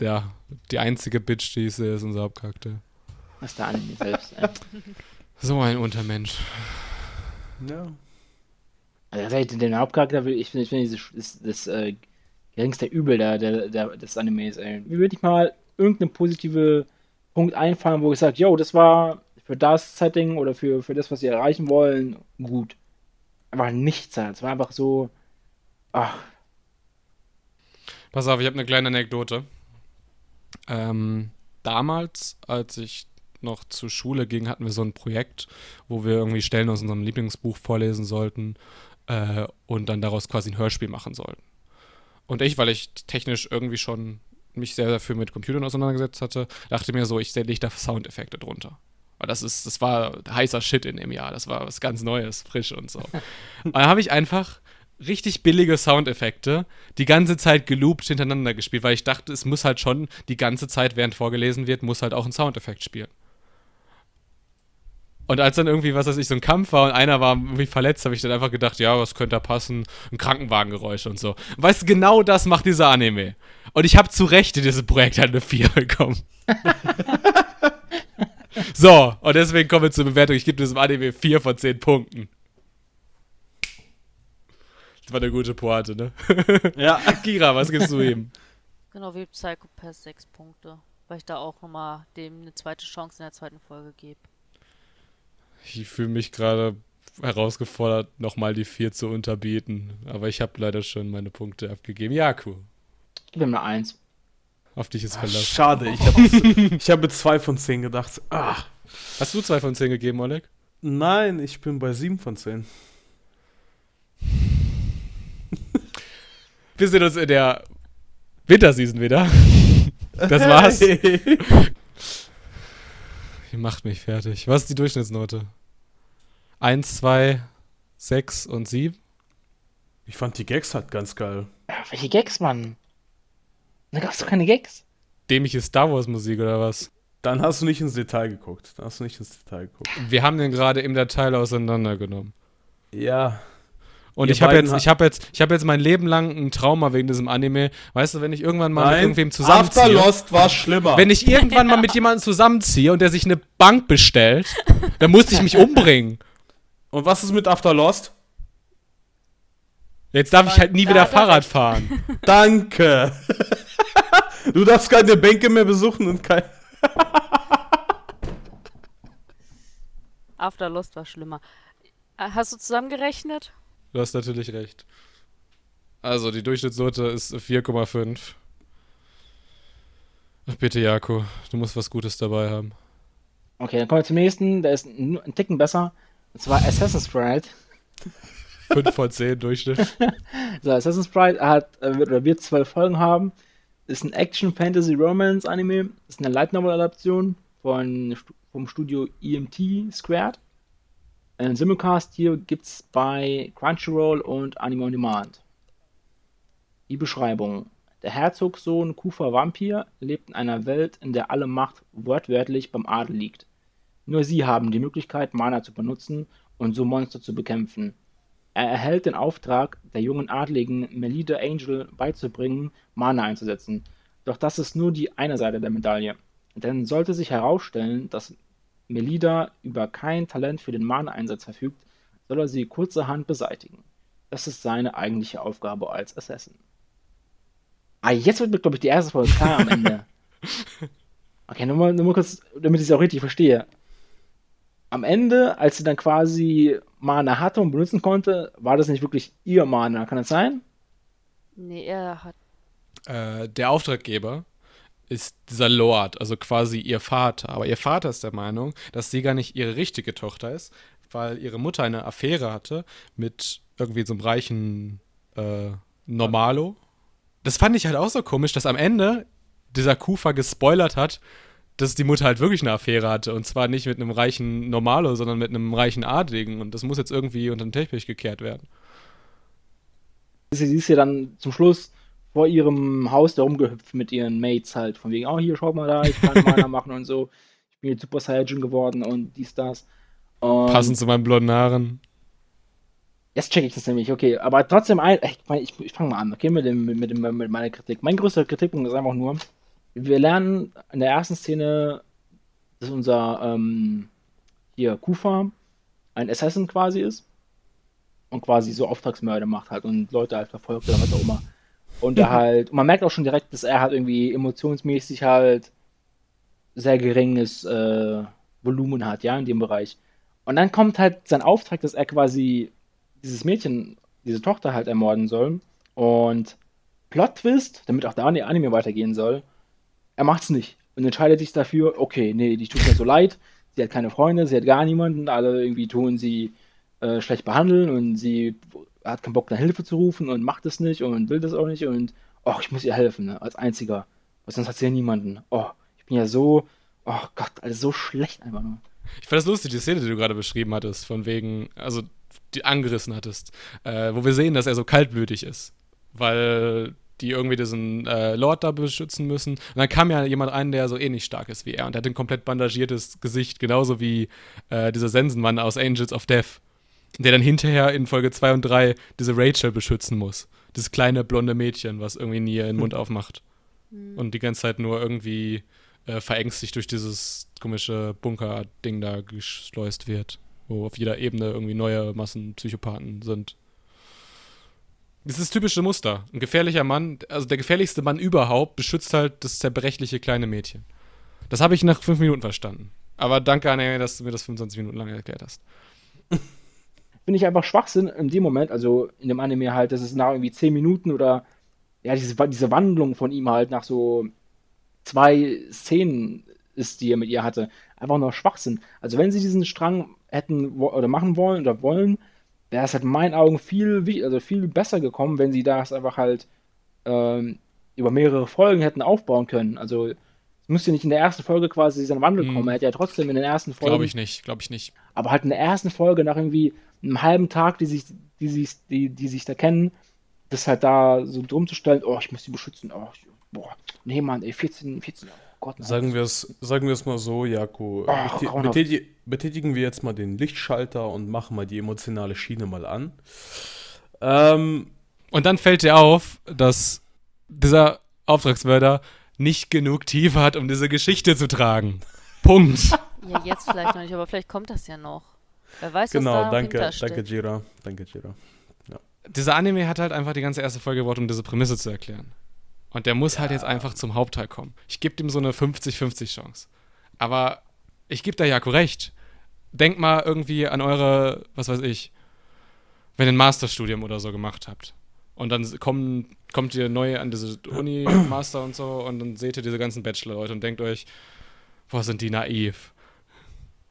Ja, die einzige Bitch, die ich sehe, ist unser Hauptcharakter. Ist der Anime selbst, ey. So ein Untermensch. Ja. Also tatsächlich, den Hauptcharakter will ich finde, ich finde, das, das, das äh, geringste Übel der, der, der, des Animes, ey. Wie würde ich mal irgendeinen positive Punkt einfallen, wo ich sage, yo, das war für das Setting oder für, für das, was sie erreichen wollen, gut. Einfach nichts halt. Es war einfach so, ach, Pass auf, ich habe eine kleine Anekdote. Ähm, damals, als ich noch zur Schule ging, hatten wir so ein Projekt, wo wir irgendwie Stellen aus unserem Lieblingsbuch vorlesen sollten äh, und dann daraus quasi ein Hörspiel machen sollten. Und ich, weil ich technisch irgendwie schon mich sehr dafür mit Computern auseinandergesetzt hatte, dachte mir so, ich lege da Soundeffekte drunter. Weil das ist, das war heißer Shit in dem Jahr. Das war was ganz Neues, frisch und so. und dann habe ich einfach richtig billige Soundeffekte die ganze Zeit geloopt hintereinander gespielt, weil ich dachte, es muss halt schon die ganze Zeit, während vorgelesen wird, muss halt auch ein Soundeffekt spielen. Und als dann irgendwie, was weiß ich, so ein Kampf war und einer war irgendwie verletzt, habe ich dann einfach gedacht, ja, was könnte da passen? Ein Krankenwagengeräusch und so. Und weißt du, genau das macht dieser Anime. Und ich habe zu Recht in diesem Projekt halt eine 4 bekommen. so, und deswegen kommen wir zur Bewertung. Ich gebe diesem Anime 4 von 10 Punkten. Das war eine gute Pointe, ne? Ja. Kira, was gibst du ihm? Genau wie Psychopath 6 Punkte. Weil ich da auch nochmal dem eine zweite Chance in der zweiten Folge gebe. Ich fühle mich gerade herausgefordert, nochmal die 4 zu unterbieten. Aber ich habe leider schon meine Punkte abgegeben. Ja, cool. ich gebe ihm eine Eins. Auf dich ist verlassen. schade, ich habe ich habe zwei von zehn gedacht. Ach, Hast du 2 von 10 gegeben, Oleg? nein, ich bin bei sieben von zehn. Wir sehen uns in der Winterseason wieder. Das war's. Ihr macht mich fertig. Was ist die Durchschnittsnote? 1, 2, 6 und 7? Ich fand die Gags halt ganz geil. Ja, welche Gags, Mann? Da gab's doch keine Gags. Dämliche Star Wars Musik oder was? Dann hast du nicht ins Detail geguckt. Dann hast du nicht ins Detail geguckt. Wir haben den gerade im Datei auseinandergenommen. Ja, Und Ihr ich habe jetzt, ich habe jetzt, ich habe jetzt mein Leben lang ein Trauma wegen diesem Anime. Weißt du, wenn ich irgendwann mal mit Nein, irgendwem After zusammenziehe, Lost war schlimmer. wenn ich irgendwann mal mit jemandem zusammenziehe und der sich eine Bank bestellt, dann muss ich mich umbringen. Und was ist mit After Lost? Jetzt darf ich halt nie wieder er Fahrrad fahren. Danke. du darfst keine Bänke mehr besuchen und kein. After Lost war schlimmer. Äh, Hast du zusammengerechnet? Du hast natürlich recht. Also, die Durchschnittsnote ist 4,5. Ach, Bitte, Jako, du musst was Gutes dabei haben. Okay, dann kommen wir zum nächsten. Der ist ein, ein Ticken besser. Und zwar Assassin's Creed. 5 von 10 Durchschnitt. So, Assassin's Creed hat, äh, wird, oder wird zwölf Folgen haben. Ist ein Action-Fantasy-Romance-Anime. Ist eine Light Novel-Adaption von, vom Studio EMT Squared. Einen Simulcast hier gibt's bei Crunchyroll und Anime on Demand. Die Beschreibung. Der Herzogssohn Kufa Vampir lebt in einer Welt, in der alle Macht wortwörtlich beim Adel liegt. Nur sie haben die Möglichkeit, Mana zu benutzen und so Monster zu bekämpfen. Er erhält den Auftrag, der jungen Adligen Melida Angel beizubringen, Mana einzusetzen. Doch das ist nur die eine Seite der Medaille. Denn sollte sich herausstellen, dass Melida über kein Talent für den Mana-Einsatz verfügt, soll er sie kurzerhand beseitigen. Das ist seine eigentliche Aufgabe als Assassin. Ah, jetzt wird mir, glaube ich, die erste Folge klar am Ende. Okay, nur mal, nur mal kurz, damit ich es auch richtig verstehe. Am Ende, als sie dann quasi Mana hatte und benutzen konnte, war das nicht wirklich ihr Mana. Kann das sein? Nee, er hat. äh, der Auftraggeber ist dieser Lord, also quasi ihr Vater. Aber ihr Vater ist der Meinung, dass sie gar nicht ihre richtige Tochter ist, weil ihre Mutter eine Affäre hatte mit irgendwie so einem reichen äh, Normalo. Das fand ich halt auch so komisch, dass am Ende dieser Kufa gespoilert hat, dass die Mutter halt wirklich eine Affäre hatte. Und zwar nicht mit einem reichen Normalo, sondern mit einem reichen Adligen. Und das muss jetzt irgendwie unter den Teppich gekehrt werden. Sie ist ja dann zum Schluss vor ihrem Haus da rumgehüpft mit ihren Mates halt. Von wegen, oh, hier, schaut mal da, ich kann Mana machen und so. Ich bin jetzt Super Saiyajin geworden und dies, das. Und Passend zu meinen blonden Haaren. Jetzt check ich das nämlich, okay. Aber trotzdem, ein, ich, ich, ich fange mal an, okay, mit, dem, mit, dem, mit meiner Kritik. Mein größter Kritikpunkt ist einfach nur, wir lernen in der ersten Szene, dass unser ähm, hier Kufa ein Assassin quasi ist und quasi so Auftragsmörder macht halt und Leute halt verfolgt oder was auch immer. Und er halt, und man merkt auch schon direkt, dass er halt irgendwie emotionsmäßig halt sehr geringes äh, Volumen hat, ja, in dem Bereich. Und dann kommt halt sein Auftrag, dass er quasi dieses Mädchen, diese Tochter halt ermorden soll. Und Plot Twist, damit auch da der Anime weitergehen soll, er macht's nicht und entscheidet sich dafür, okay, nee, die tut mir so leid, sie hat keine Freunde, sie hat gar niemanden, alle irgendwie tun sie äh, schlecht behandeln und sie hat keinen Bock, nach Hilfe zu rufen und macht es nicht und will das auch nicht und, oh, ich muss ihr helfen, ne, als Einziger, weil sonst hat sie ja niemanden. Oh, ich bin ja so, oh Gott, alles so schlecht einfach nur. Ich fand das lustig, die Szene, die du gerade beschrieben hattest, von wegen, also die angerissen hattest, äh, wo wir sehen, dass er so kaltblütig ist, weil die irgendwie diesen äh, Lord da beschützen müssen. Und dann kam ja jemand rein, der so ähnlich stark ist wie er und hat ein komplett bandagiertes Gesicht, genauso wie äh, dieser Sensenmann aus Angels of Death, der dann hinterher in Folge 2 und 3 diese Rachel beschützen muss. Dieses kleine blonde Mädchen, was irgendwie nie ihren Mund aufmacht und die ganze Zeit nur irgendwie äh, verängstigt durch dieses komische Bunker-Ding da geschleust wird, wo auf jeder Ebene irgendwie neue Massenpsychopathen sind. Das ist das typische Muster. Ein gefährlicher Mann, also der gefährlichste Mann überhaupt, beschützt halt das zerbrechliche kleine Mädchen. Das habe ich nach fünf Minuten verstanden. Aber danke, Anne, dass du mir das 25 Minuten lang erklärt hast. finde ich einfach Schwachsinn in dem Moment, also in dem Anime halt, dass es nach irgendwie 10 Minuten oder ja, diese, diese Wandlung von ihm halt nach so zwei Szenen ist, die er mit ihr hatte. Einfach nur Schwachsinn. Also wenn sie diesen Strang hätten oder machen wollen oder wollen, wäre es halt in meinen Augen viel, also viel besser gekommen, wenn sie das einfach halt ähm, über mehrere Folgen hätten aufbauen können. Also es müsste nicht in der ersten Folge quasi seinen Wandel Hm. kommen. Er hätte ja trotzdem in den ersten Folgen Glaube ich nicht, glaube ich nicht. aber halt in der ersten Folge nach irgendwie einem halben Tag, die sich, die sich, die, die sich da kennen, das halt da so drum zu stellen, oh, ich muss die beschützen, oh, ich, boah, nee, Mann, ey, 14, 14, oh Gott, nein. Sagen wir es sagen wir es mal so. Ach, grauenhaft. betäti betätigen wir jetzt mal den Lichtschalter und machen mal die emotionale Schiene mal an. Ähm, Und dann fällt dir auf, dass dieser Auftragsmörder nicht genug Tiefe hat, um diese Geschichte zu tragen. Punkt. Ja, jetzt vielleicht noch nicht, aber vielleicht kommt das ja noch. Wer weiß, was genau, da danke, hintersteckt. danke Jira, danke Jira. Dieser Anime hat halt einfach die ganze erste Folge gebraucht, um diese Prämisse zu erklären. Und der muss halt jetzt einfach zum Hauptteil kommen. Ich gebe dem so eine 50-50 Chance. Aber ich gebe der Jako recht. Denkt mal irgendwie an eure, was weiß ich, wenn ihr ein Masterstudium oder so gemacht habt. Und dann kommen, kommt ihr neu an diese Uni, Master und so, und dann seht ihr diese ganzen Bachelor-Leute und denkt euch, boah, sind die naiv.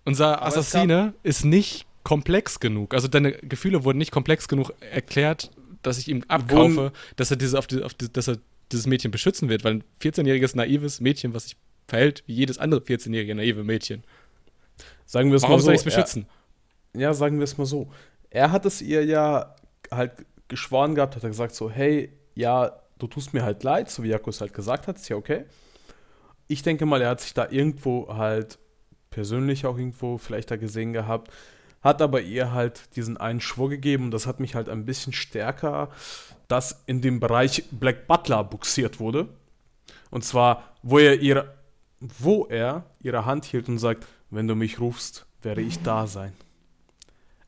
Unser Aber Assassine ist nicht komplex genug. Also deine Gefühle wurden nicht komplex genug erklärt, dass ich ihm abkaufe, dass er, diese, auf die, auf die, dass er dieses Mädchen beschützen wird, weil ein 14-jähriges naives Mädchen, was sich verhält wie jedes andere 14-jährige naive Mädchen. Sagen wir es Warum mal so. soll ich es beschützen? Ja, sagen wir es mal so. Er hat es ihr ja halt geschworen gehabt, hat er gesagt so, hey, ja, du tust mir halt leid, so wie Jakob es halt gesagt hat, ist ja okay. Ich denke mal, er hat sich da irgendwo halt persönlich auch irgendwo vielleicht da gesehen gehabt, hat aber ihr halt diesen einen Schwur gegeben und das hat mich halt ein bisschen stärker, dass in dem Bereich Black Butler buxiert wurde. Und zwar, wo er ihre, wo er ihre Hand hielt und sagt, wenn du mich rufst, werde ich da sein.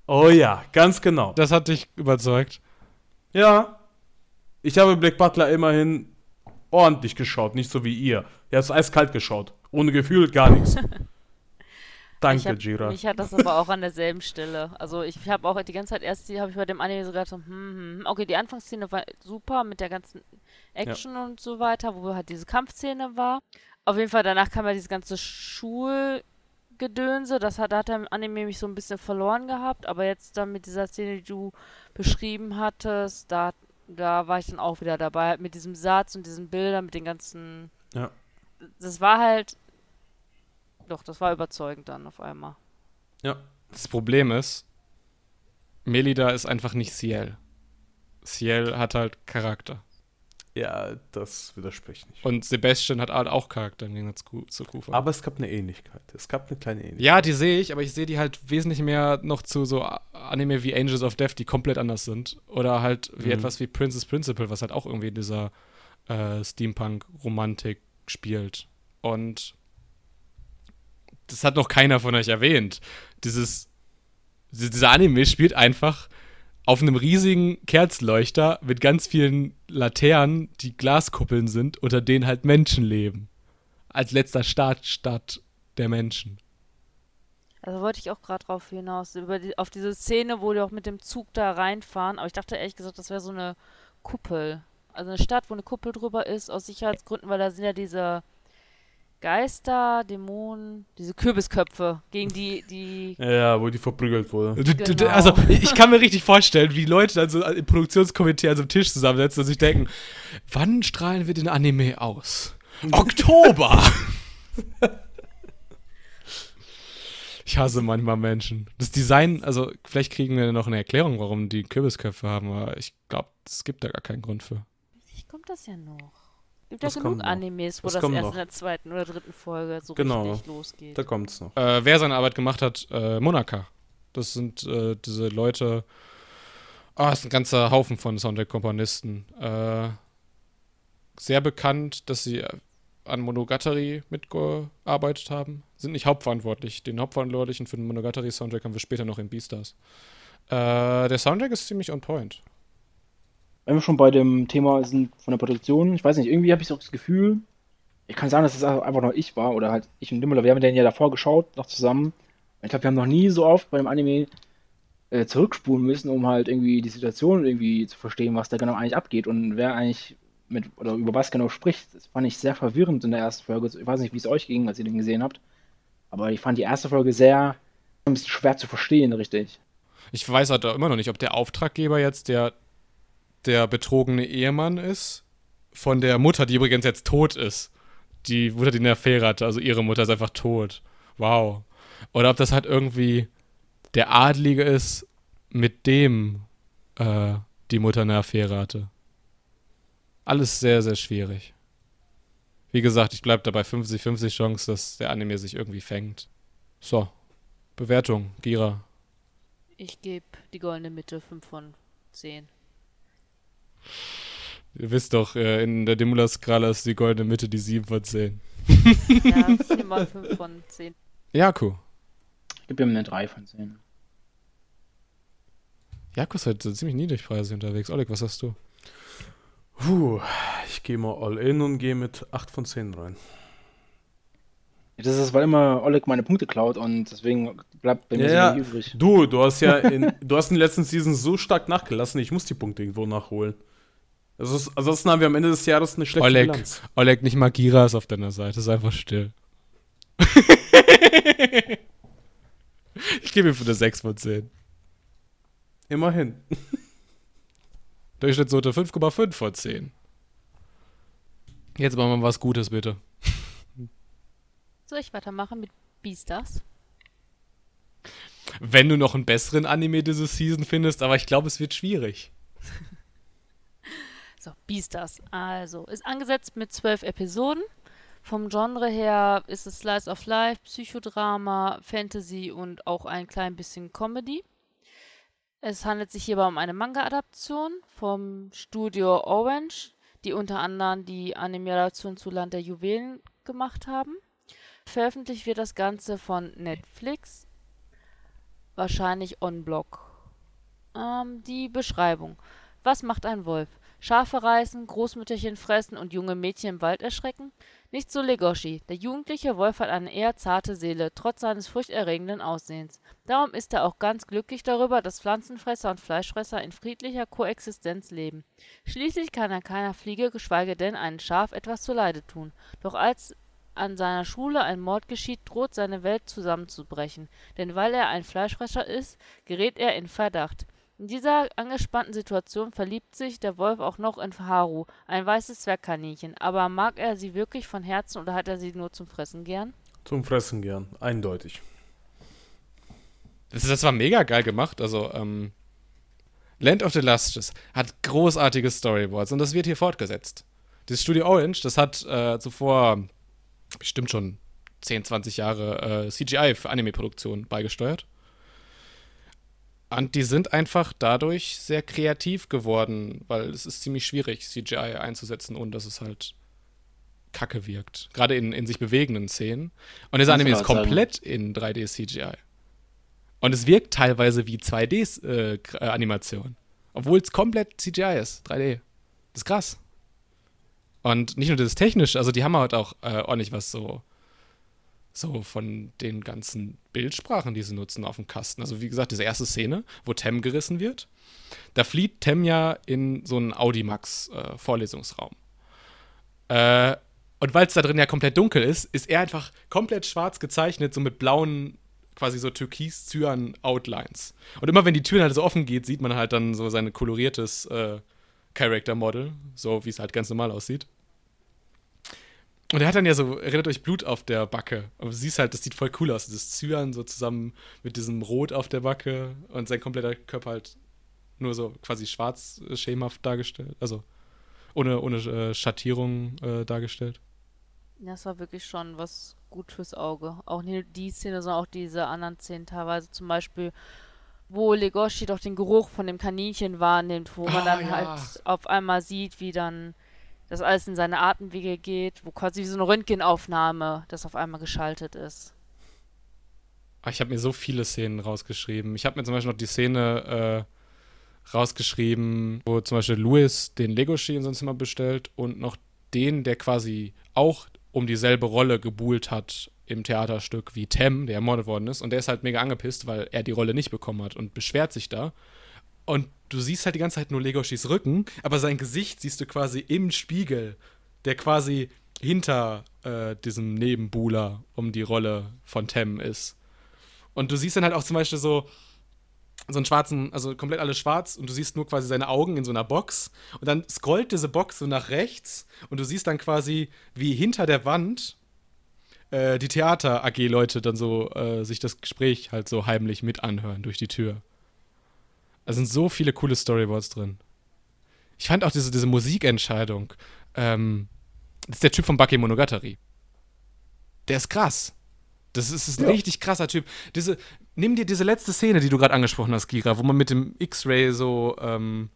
Oh ja, ganz genau. Das hat dich überzeugt. Ja. Ich habe Black Butler immerhin ordentlich geschaut, nicht so wie ihr. Ihr habt eiskalt geschaut. Ohne Gefühl, gar nichts. Ich Danke, hab, Jira. mich hat das aber auch an derselben Stelle. Also ich habe auch die ganze Zeit erst, die habe ich bei dem Anime so gedacht, so, hm, hm, hm. okay, die Anfangsszene war super mit der ganzen Action und so weiter, wo halt diese Kampfszene war. Auf jeden Fall danach kam ja dieses ganze Schulgedönse, das hat, da hat der Anime mich so ein bisschen verloren gehabt, aber jetzt dann mit dieser Szene, die du beschrieben hattest, da, da war ich dann auch wieder dabei, halt mit diesem Satz und diesen Bildern, mit den ganzen... Ja. Das war halt... Doch, das war überzeugend dann auf einmal. Ja. Das Problem ist, Melida ist einfach nicht Ciel. Ciel hat halt Charakter. Ja, das widerspricht nicht. Und Sebastian hat halt auch Charakter im Gegensatz zu- Kufa. Aber es gab eine Ähnlichkeit. Es gab eine kleine Ähnlichkeit. ja, die sehe ich, aber ich sehe die halt wesentlich mehr noch zu so Anime wie Angels of Death, die komplett anders sind. Oder halt wie Mhm. etwas wie Princess Principal, was halt auch irgendwie in dieser äh, Steampunk-Romantik spielt. Und das hat noch keiner von euch erwähnt. Dieses, diese- dieser Anime spielt einfach auf einem riesigen Kerzenleuchter mit ganz vielen Laternen, die Glaskuppeln sind, unter denen halt Menschen leben. Als letzter Startstadt der Menschen. Also wollte ich auch gerade drauf hinaus, über die, auf diese Szene, wo die auch mit dem Zug da reinfahren. Aber ich dachte ehrlich gesagt, das wäre so eine Kuppel. Also eine Stadt, wo eine Kuppel drüber ist, aus Sicherheitsgründen, weil da sind ja diese Geister, Dämonen, diese Kürbisköpfe, gegen die, die. Ja, wo die verprügelt wurde. Genau. Also, ich kann mir richtig vorstellen, wie Leute dann so im Produktionskomitee an so einem Tisch zusammensetzen und sich denken, wann strahlen wir den Anime aus? Oktober! ich hasse manchmal Menschen. Das Design, also vielleicht kriegen wir noch eine Erklärung, warum die Kürbisköpfe haben, aber ich glaube, es gibt da gar keinen Grund für. Wie kommt das ja noch? Gibt ja Das genug. Animes, wo Das das, erst noch. in der zweiten oder dritten Folge so Genau. richtig losgeht. Da kommt's noch. Äh, wer seine Arbeit gemacht hat, äh, Monaka. Das sind äh, diese Leute. Ah, es ist ein ganzer Haufen von Soundtrack-Komponisten. Äh, sehr bekannt, dass sie äh, an Monogatari mitgearbeitet haben. Sind nicht hauptverantwortlich. Den Hauptverantwortlichen für den Monogatari-Soundtrack haben wir später noch in Beastars. Äh, der Soundtrack ist ziemlich on point. Wenn wir schon bei dem Thema sind von der Produktion, ich weiß nicht, irgendwie habe ich so das Gefühl, ich kann sagen, dass es einfach nur ich war oder halt ich und Nimmler, wir haben den ja davor geschaut, noch zusammen. Ich glaube, wir haben noch nie so oft bei dem Anime äh, zurückspulen müssen, um halt irgendwie die Situation irgendwie zu verstehen, was da genau eigentlich abgeht und wer eigentlich mit oder über was genau spricht. Das fand ich sehr verwirrend in der ersten Folge. Ich weiß nicht, wie es euch ging, als ihr den gesehen habt, aber ich fand die erste Folge sehr schwer zu verstehen, richtig. Ich weiß halt immer noch nicht, ob der Auftraggeber jetzt der, der betrogene Ehemann ist von der Mutter, die übrigens jetzt tot ist. Die Mutter, die eine Affäre hatte, also ihre Mutter ist einfach tot. Wow. Oder ob das halt irgendwie der Adlige ist, mit dem äh, die Mutter eine Affäre hatte. Alles sehr, sehr schwierig. Wie gesagt, ich bleibe dabei 50-50 Chance, dass der Anime sich irgendwie fängt. So. Bewertung, Gira. Ich gebe die goldene Mitte 5 von 10. Ihr wisst doch, äh, in der Demula-Skala ist die goldene Mitte die 7 von 10. Ja, ich nehme mal 5 von 10. Jaku. Ich gebe ihm eine 3 von 10. Jaku ist halt so ziemlich niedrigpreisig unterwegs. Oleg, was hast du? Puh, ich gehe mal all in und gehe mit 8 von 10 rein. Das ist, weil immer Oleg meine Punkte klaut und deswegen bleibt bei mir Ja, so wenig übrig. Du, du hast ja in, du hast in den letzten Seasons so stark nachgelassen, ich muss die Punkte irgendwo nachholen. Also, ansonsten haben wir am Ende des Jahres eine schlechte Oleg, Bilanz. Oleg, nicht mal Gira ist auf deiner Seite, ist einfach still. ich gebe ihm für eine 6 von 10. Immerhin. Durchschnittsnote 5,5 von 10. Jetzt machen wir was Gutes, bitte. Soll ich weitermachen mit Beastars? Wenn du noch einen besseren Anime diese Season findest, aber ich glaube, es wird schwierig. So, Beastars. Also, ist angesetzt mit zwölf Episoden. Vom Genre her ist es Slice of Life, Psychodrama, Fantasy und auch ein klein bisschen Comedy. Es handelt sich hierbei um eine Manga-Adaption vom Studio Orange, die unter anderem die Anime-Adaption zu Land der Juwelen gemacht haben. Veröffentlicht wird das Ganze von Netflix, wahrscheinlich on-block. Ähm, die Beschreibung. Was macht ein Wolf? Schafe reißen, Großmütterchen fressen und junge Mädchen im Wald erschrecken? Nicht so Legoshi. Der jugendliche Wolf hat eine eher zarte Seele, trotz seines furchterregenden Aussehens. Darum ist er auch ganz glücklich darüber, dass Pflanzenfresser und Fleischfresser in friedlicher Koexistenz leben. Schließlich kann er keiner Fliege, geschweige denn einem Schaf etwas zuleide tun. Doch als an seiner Schule ein Mord geschieht, droht seine Welt zusammenzubrechen. Denn weil er ein Fleischfresser ist, gerät er in Verdacht. In dieser angespannten Situation verliebt sich der Wolf auch noch in Haru, ein weißes Zwergkaninchen. Aber mag er sie wirklich von Herzen oder hat er sie nur zum Fressen gern? Zum Fressen gern, eindeutig. Das, das war mega geil gemacht. Also, ähm, Land of the Luscious hat großartige Storyboards und das wird hier fortgesetzt. Dieses Studio Orange, das hat äh, zuvor bestimmt schon 10, 20 Jahre äh, CGI für Anime-Produktion beigesteuert. Und die sind einfach dadurch sehr kreativ geworden, weil es ist ziemlich schwierig, CGI einzusetzen, ohne dass es halt kacke wirkt. Gerade in, in sich bewegenden Szenen. Und dieser Anime ist komplett in 3D CGI. Und es wirkt teilweise wie 2D-Animation. obwohl es komplett CGI ist, 3D. Das ist krass. Und nicht nur das Technische, also die haben halt auch äh, ordentlich was so, so von den ganzen Bildsprachen, die sie nutzen, auf dem Kasten. Also wie gesagt, diese erste Szene, wo Tem gerissen wird, da flieht Tem ja in so einen Audimax-Vorlesungsraum. Äh, und weil es da drin ja komplett dunkel ist, ist er einfach komplett schwarz gezeichnet, so mit blauen, quasi so türkis-zyan-Outlines. Und immer wenn die Tür halt so offen geht, sieht man halt dann so sein koloriertes äh, Character Model, so wie es halt ganz normal aussieht. Und er hat dann ja so, erinnert euch Blut auf der Backe. Aber du siehst halt, das sieht voll cool aus. Dieses Zyan so zusammen mit diesem Rot auf der Backe und sein kompletter Körper halt nur so quasi schwarz äh, schemenhaft dargestellt. Also ohne, ohne äh, Schattierung äh, dargestellt. Ja, das war wirklich schon was gut fürs Auge. Auch nicht die Szene, sondern auch diese anderen Szenen teilweise. Zum Beispiel, wo Legoshi doch den Geruch von dem Kaninchen wahrnimmt, wo man Ah, dann ja. halt auf einmal sieht, wie dann das alles in seine Atemwege geht, wo quasi wie so eine Röntgenaufnahme das auf einmal geschaltet ist. Ah, Ich habe mir so viele Szenen rausgeschrieben. Ich habe mir zum Beispiel noch die Szene äh, rausgeschrieben, wo zum Beispiel Louis den Legoshi in sein Zimmer bestellt und noch den, der quasi auch um dieselbe Rolle gebuhlt hat im Theaterstück wie Tem, der ermordet worden ist. Und der ist halt mega angepisst, weil er die Rolle nicht bekommen hat und beschwert sich da. Und du siehst halt die ganze Zeit nur Legoshis Rücken, aber sein Gesicht siehst du quasi im Spiegel, der quasi hinter äh, diesem Nebenbuhler um die Rolle von Tem ist. Und du siehst dann halt auch zum Beispiel so, so einen schwarzen, also komplett alles schwarz und du siehst nur quasi seine Augen in so einer Box. Und dann scrollt diese Box so nach rechts und du siehst dann quasi, wie hinter der Wand äh, die Theater-AG-Leute dann so äh, sich das Gespräch halt so heimlich mit anhören durch die Tür. Da sind so viele coole Storyboards drin. Ich fand auch diese, diese Musikentscheidung. Ähm, das ist der Typ von Baki Monogatari. Der ist krass. Das ist, ist ein Ja. richtig krasser Typ. Diese, nimm dir diese letzte Szene, die du gerade angesprochen hast, Gira, wo man mit dem X-Ray so ähm,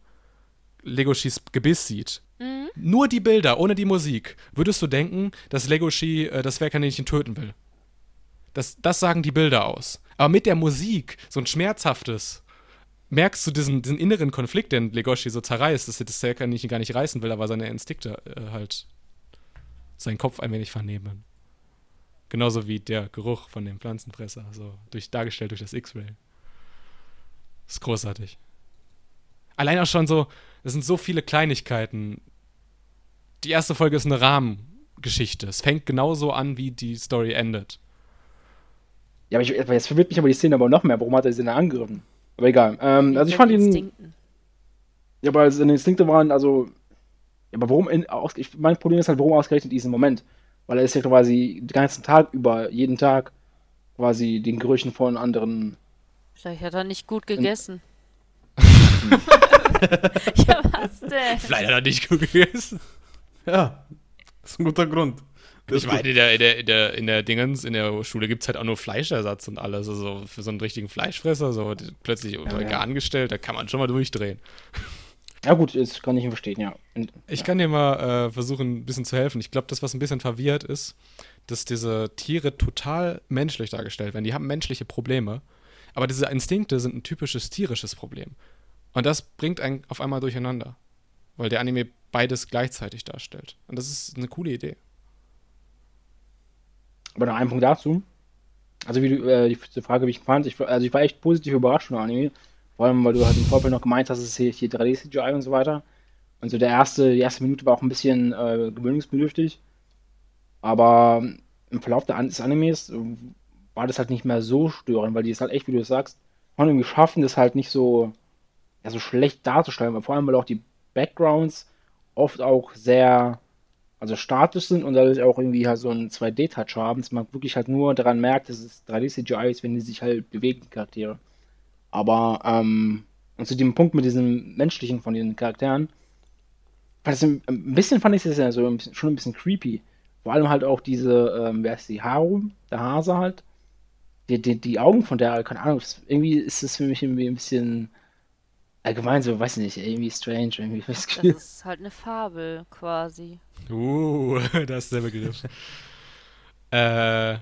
Legoshis Gebiss sieht, Mhm. nur die Bilder, ohne die Musik, würdest du denken, dass Legoshi äh, das Zwergkaninchen töten will. Das, das sagen die Bilder aus. Aber mit der Musik, so ein schmerzhaftes, merkst du diesen, diesen inneren Konflikt, den Legoshi so zerreißt, dass er das Zwergkaninchen gar nicht reißen will, aber seine Instinkte äh, halt seinen Kopf ein wenig vernehmen. Genauso wie der Geruch von dem Pflanzenfresser, so durch, dargestellt durch das X-Ray. Ist großartig. Allein auch schon so, es sind so viele Kleinigkeiten. Die erste Folge ist eine Rahmengeschichte. Es fängt genauso an, wie die Story endet. Ja, aber, ich, jetzt verwirrt mich aber die Szene aber noch mehr. Warum hat er sie denn angegriffen? Aber egal. Ähm, also ich fand ihn. Instinkten. Ja, aber seine Instinkte waren, also. Ja, aber warum. In, aus, ich, mein Problem ist halt, warum ausgerechnet diesen Moment? Weil er ist ja quasi den ganzen Tag über, jeden Tag quasi den Gerüchen von anderen. Vielleicht hat er nicht gut gegessen. ja, was denn? Vielleicht hat er nicht gut gegessen. Ja, das ist ein guter Grund. Ich meine, in der, in der, in der, in der Dingens, in der Schule gibt es halt auch nur Fleischersatz und alles. Also für so einen richtigen Fleischfresser, so plötzlich unter ja. angestellt, da kann man schon mal durchdrehen. Ja, gut, das kann ich verstehen, ja. Und, Ich kann dir mal äh, versuchen, ein bisschen zu helfen. Ich glaube, das, was ein bisschen verwirrt ist, dass diese Tiere total menschlich dargestellt werden. Die haben menschliche Probleme, aber diese Instinkte sind ein typisches tierisches Problem. Und das bringt einen auf einmal durcheinander, weil der Anime beides gleichzeitig darstellt. Und das ist eine coole Idee. Aber noch ein Punkt dazu. Also wie du, äh, die, die Frage, wie ich fand, ich, also ich war echt positiv überrascht von Anime. Vor allem, weil du halt im Vorfeld noch gemeint hast, es ist hier, hier 3D-CGI und so weiter. Und so der erste, die erste Minute war auch ein bisschen äh, gewöhnungsbedürftig. Aber im Verlauf des Animes äh, war das halt nicht mehr so störend, weil die es halt echt, wie du es sagst, haben irgendwie schaffen, das halt nicht so, ja, so schlecht darzustellen. Vor allem, weil auch die Backgrounds oft auch sehr also statisch sind und dadurch auch irgendwie halt so einen 2D-Touch haben, dass man wirklich halt nur daran merkt, dass es 3D-CGI ist, wenn die sich halt bewegen, die Charaktere. Aber, ähm, und zu dem Punkt mit diesem menschlichen von den Charakteren, ich, ein bisschen fand ich das ja so ein bisschen, schon ein bisschen creepy. Vor allem halt auch diese, ähm, wer ist die, Haru, der Hase halt. Die, die, die Augen von der, keine Ahnung, das, irgendwie ist das für mich irgendwie ein bisschen allgemein so, weiß nicht, irgendwie strange, irgendwie. ich das ist halt eine Fabel quasi. Uh, das ist der Begriff. äh,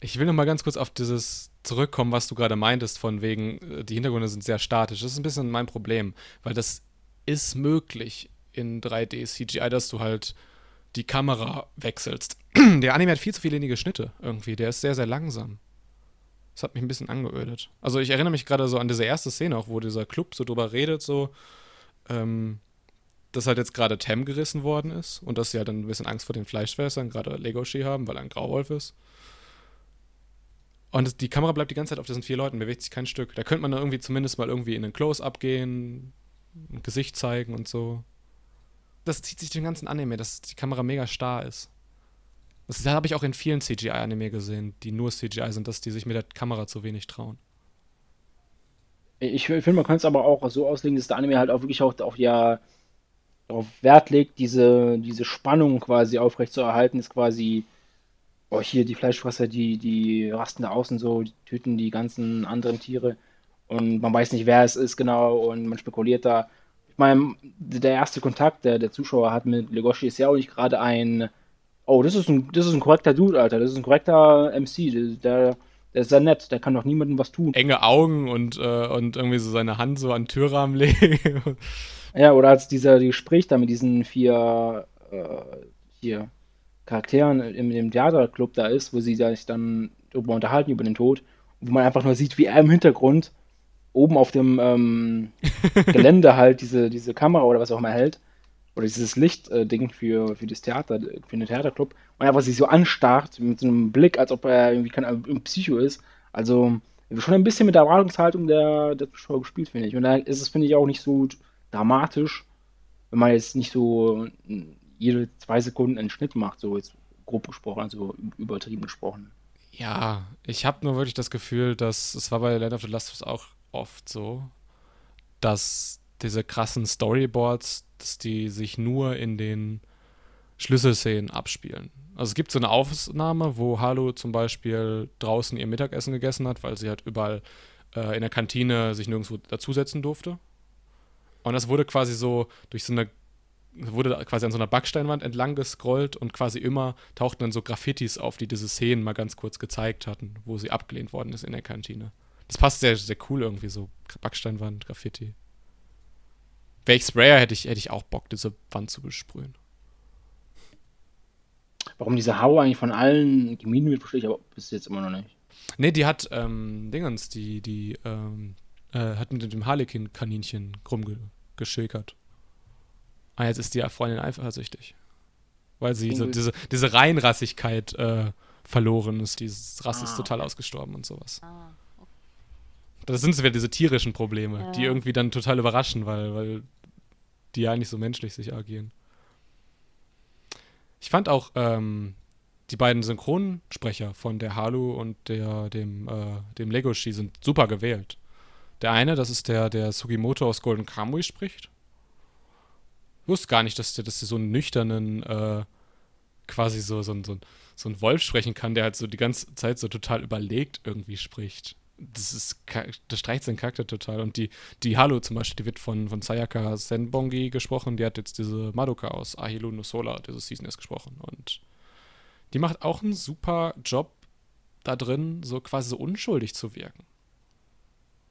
ich will noch mal ganz kurz auf dieses zurückkommen, was du gerade meintest, von wegen, äh, die Hintergründe sind sehr statisch. Das ist ein bisschen mein Problem, weil das ist möglich in 3D CGI, dass du halt die Kamera wechselst. Der Anime hat viel zu viele wenige Schnitte irgendwie. Der ist sehr, sehr langsam. Das hat mich ein bisschen angeödet. Also ich erinnere mich gerade so an diese erste Szene auch, wo dieser Club so drüber redet, so, ähm, dass halt jetzt gerade Tem gerissen worden ist und dass sie halt dann ein bisschen Angst vor den Fleischfressern, gerade Legoshi haben, weil er ein Grauwolf ist. Und die Kamera bleibt die ganze Zeit auf diesen vier Leuten, bewegt sich kein Stück. Da könnte man dann irgendwie zumindest mal irgendwie in einen Close-Up gehen, ein Gesicht zeigen und so. Das zieht sich den ganzen Anime, dass die Kamera mega starr ist. Das habe ich auch in vielen CGI-Anime gesehen, die nur CGI sind, dass die sich mit der Kamera zu wenig trauen. Ich finde, man kann es aber auch so auslegen, dass der Anime halt auch wirklich auch auf ja darauf Wert legt, diese, diese Spannung quasi aufrechtzuerhalten, ist quasi, oh, hier die Fleischfresser, die, die rasten da außen so, die töten die ganzen anderen Tiere und man weiß nicht, wer es ist genau und man spekuliert da. Ich meine, der erste Kontakt, der der Zuschauer hat mit Legoshi, ist ja auch nicht gerade ein, oh, das ist ein, das ist ein korrekter Dude, Alter, das ist ein korrekter MC, der, der ist sehr nett, der kann doch niemandem was tun. Enge Augen und, äh, und irgendwie so seine Hand so an den Türrahmen legen. Ja, oder als dieser Gespräch da mit diesen vier äh, hier Charakteren im, im Theaterclub da ist, wo sie sich dann darüber unterhalten, über den Tod, wo man einfach nur sieht, wie er im Hintergrund oben auf dem ähm, Gelände halt diese, diese Kamera oder was auch immer hält, oder dieses Lichtding für, für das Theater, für den Theaterclub, und einfach sich so anstarrt mit so einem Blick, als ob er irgendwie kein ein Psycho ist. Also schon ein bisschen mit der Erwartungshaltung der, der Zuschauer gespielt, finde ich. Und da ist es, finde ich, auch nicht so dramatisch, wenn man jetzt nicht so jede zwei Sekunden einen Schnitt macht, so jetzt grob gesprochen, also übertrieben gesprochen. Ja, ich habe nur wirklich das Gefühl, dass es war bei Land of the Last of Us auch oft so, dass diese krassen Storyboards, dass die sich nur in den Schlüsselszenen abspielen. Also es gibt so eine Aufnahme, wo Halu zum Beispiel draußen ihr Mittagessen gegessen hat, weil sie halt überall äh, in der Kantine sich nirgendwo dazusetzen durfte. Und das wurde quasi so durch so eine, wurde quasi an so einer Backsteinwand entlang gescrollt und quasi immer tauchten dann so Graffitis auf, die diese Szenen mal ganz kurz gezeigt hatten, wo sie abgelehnt worden ist in der Kantine. Das passt sehr, sehr cool irgendwie, so Backsteinwand, Graffiti. Wäre ich Sprayer, hätte ich, hätte ich auch Bock, diese Wand zu besprühen. Warum diese Hau eigentlich von allen gemieden wird, verstehe ich aber bis jetzt immer noch nicht. Nee, die hat, ähm, Dingens, die, die, ähm, äh, hat mit dem Harlequin-Kaninchen rumgeschäkert. Ah, jetzt ist die Freundin eifersüchtig. Weil sie so diese, diese Reinrassigkeit äh, verloren ist. Dieses Rass Ah, ist total okay. ausgestorben und sowas. Ah, Das sind so wieder diese tierischen Probleme, Ja. die irgendwie dann total überraschen, weil, weil die ja nicht so menschlich sich agieren. Ich fand auch ähm, die beiden Synchronsprecher von der Halu und der, dem, äh, dem Legoshi sind super gewählt. Der eine, das ist der, der Sugimoto aus Golden Kamui spricht. Ich wusste gar nicht, dass der, dass der so einen nüchternen, äh, quasi so, so, ein- so, ein- so einen Wolf sprechen kann, der halt so die ganze Zeit so total überlegt irgendwie spricht. Das ist, das streicht seinen Charakter total. Und die, die Halu zum Beispiel, die wird von, von Sayaka Senbongi gesprochen. Die hat jetzt diese Madoka aus Ahilu no Sola, diese Season erst gesprochen. Und die macht auch einen super Job da drin, so quasi so unschuldig zu wirken.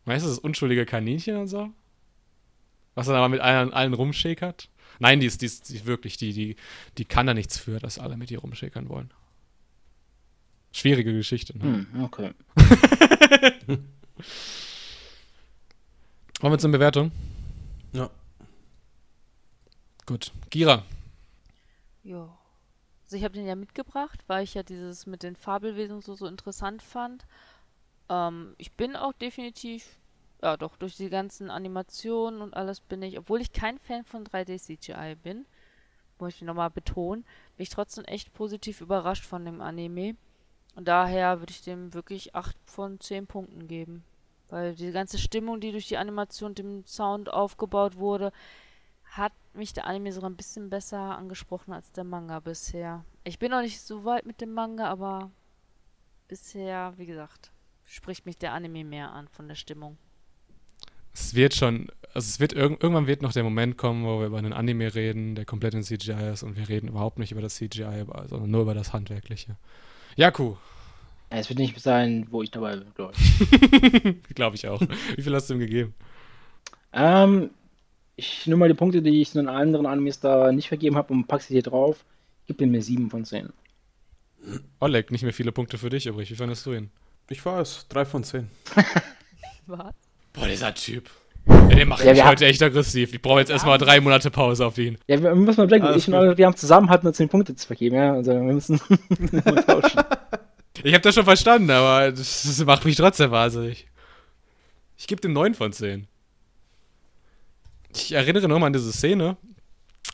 Weißt du, das unschuldige Kaninchen und so? Was dann aber mit allen, allen rumschäkert? Nein, die ist, die ist, die ist wirklich, die, die, die kann da nichts für, dass alle mit ihr rumschäkern wollen. Schwierige Geschichte, ne? Hm, okay. Wollen wir zur Bewertung? Ja. Gut. Gira. Ja. Also ich habe den ja mitgebracht, weil ich ja dieses mit den Fabelwesen so, so interessant fand. Ähm, ich bin auch definitiv, ja doch, durch die ganzen Animationen und alles bin ich, obwohl ich kein Fan von 3D-CGI bin, muss ich nochmal betonen, bin ich trotzdem echt positiv überrascht von dem Anime. Und daher würde ich dem wirklich 8 von 10 Punkten geben. Weil die ganze Stimmung, die durch die Animation und dem Sound aufgebaut wurde, hat mich der Anime sogar ein bisschen besser angesprochen als der Manga bisher. Ich bin noch nicht so weit mit dem Manga, aber bisher, wie gesagt, spricht mich der Anime mehr an von der Stimmung. Es wird schon, also es wird irg irgendwann wird noch der Moment kommen, wo wir über einen Anime reden, der komplett in CGI ist und wir reden überhaupt nicht über das CGI, sondern nur über das Handwerkliche. Jaku, Ja, Es wird nicht sein, wo ich dabei bin, glaube ich. glaube ich auch. Wie viel hast du ihm gegeben? Ähm, ich nehme mal die Punkte, die ich in den anderen Animes da nicht vergeben habe und packe sie hier drauf. Gib dem mir 7 von 10. Oleg, nicht mehr viele Punkte für dich übrig. Wie fandest du ihn? Ich weiß, 3 von 10. Was? Boah, dieser Typ. Ja, der macht Ja, mich heute echt aggressiv. Ich brauche jetzt erstmal drei Monate Pause auf ihn. Ja, wir müssen mal Alles ich und wir haben zusammen halt nur 10 Punkte zu vergeben, ja. Also wir müssen mal tauschen. Ich habe das schon verstanden, aber das, macht mich trotzdem wahnsinnig. Ich gebe dem 9 von 10. Ich erinnere nochmal an diese Szene,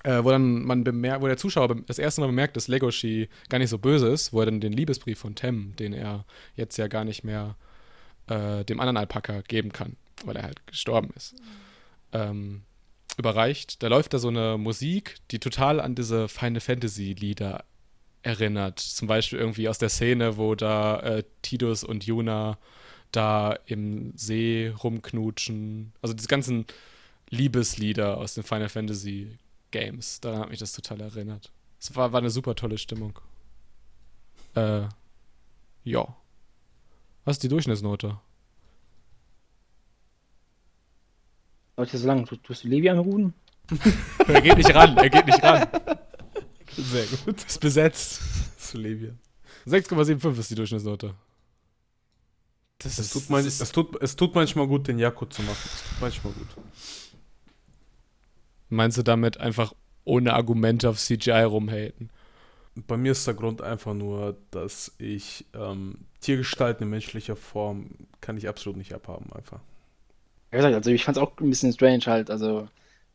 äh, wo dann man bemerkt, wo der Zuschauer das erste Mal bemerkt, dass Legoshi gar nicht so böse ist, wo er dann den Liebesbrief von Tem, den er jetzt ja gar nicht mehr äh, dem anderen Alpaka geben kann, weil er halt gestorben ist, ähm, überreicht. Da läuft da so eine Musik, die total an diese Final Fantasy Lieder erinnert. Zum Beispiel irgendwie aus der Szene, wo da äh, Tidus und Yuna da im See rumknutschen. Also diese ganzen Liebeslieder aus den Final Fantasy Games. Daran hat mich das total erinnert. Es war, war eine super tolle Stimmung. Äh, ja. Was ist die Durchschnittsnote? Dauert hier so lange. Tu- Tust du Levi anrufen? er geht nicht ran, er geht nicht ran. Sehr gut. Ist besetzt. Slevia. 6,75 ist die Durchschnittsnote. Das Es tut, man, es, tut, es tut manchmal gut, den Jakut zu machen. Es tut manchmal gut. Meinst du damit einfach ohne Argumente auf CGI rumhaten? Bei mir ist der Grund einfach nur, dass ich ähm, Tiergestalten in menschlicher Form kann ich absolut nicht abhaben, einfach. Wie gesagt, also ich fand es auch ein bisschen strange halt. Also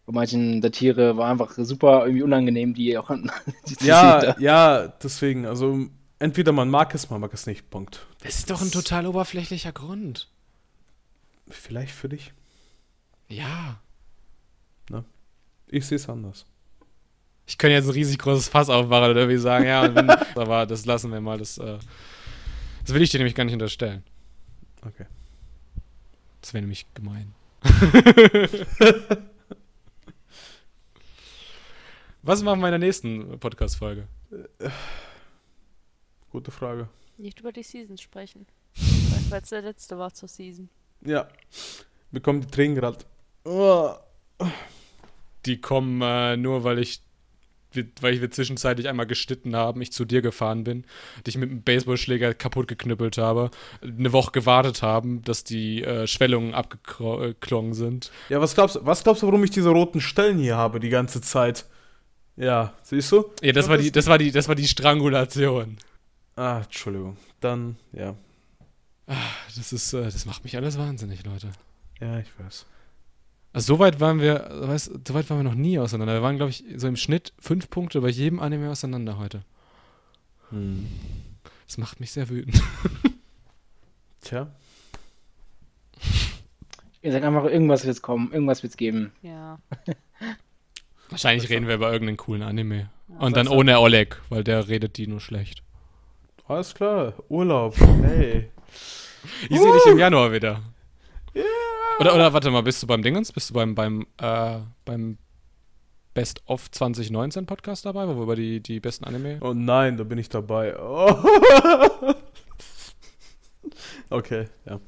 bei manchen der Tiere war einfach super irgendwie unangenehm, die auch die zu Ja, sehen. ja, deswegen, also entweder man mag es, man mag es nicht, Punkt. Das ist doch ein total oberflächlicher Grund. Vielleicht für dich. Ja. Ich sehe es anders. Ich könnte jetzt ein riesig großes Fass aufmachen oder irgendwie sagen, ja, wenn, aber das lassen wir mal. Das, äh, das will ich dir nämlich gar nicht unterstellen. Okay. Das wäre nämlich gemein. Was machen wir in der nächsten Podcast-Folge? Äh, gute Frage. Nicht über die Seasons sprechen. Weil es der letzte war zur Season. Ja. Wir kommen die Tränen gerade. Die kommen äh, nur, weil ich weil ich wir zwischenzeitlich einmal geschnitten haben, ich zu dir gefahren bin, dich mit einem Baseballschläger kaputt geknüppelt habe, eine Woche gewartet haben, dass die äh, Schwellungen abgeklungen sind. Ja, was glaubst, was glaubst du, warum ich diese roten Stellen hier habe die ganze Zeit? Ja, siehst du? Ja, das war die, das war die, das war die Strangulation. Ah, Entschuldigung. Dann, ja. Das ist, äh, das macht mich alles wahnsinnig, Leute. Ja, ich weiß. Also so weit waren wir, weißt, so weit waren wir noch nie auseinander. Wir waren, glaube ich, so im Schnitt fünf Punkte bei jedem Anime auseinander heute. Hm. Das macht mich sehr wütend. Tja. Ihr sagt einfach, irgendwas wird's kommen, irgendwas wird's geben. Ja. Wahrscheinlich reden wir über irgendeinen coolen Anime. Ja. Und dann ohne Oleg, weil der redet die nur schlecht. Alles klar. Urlaub. Hey. Ich sehe dich im Januar wieder. Oder, oder warte mal, bist du beim Dingens? Bist du beim, beim, äh, beim Best of 2019 Podcast dabei, wo wir über die, die besten Anime. Oh nein, da bin ich dabei. Oh. Okay, ja.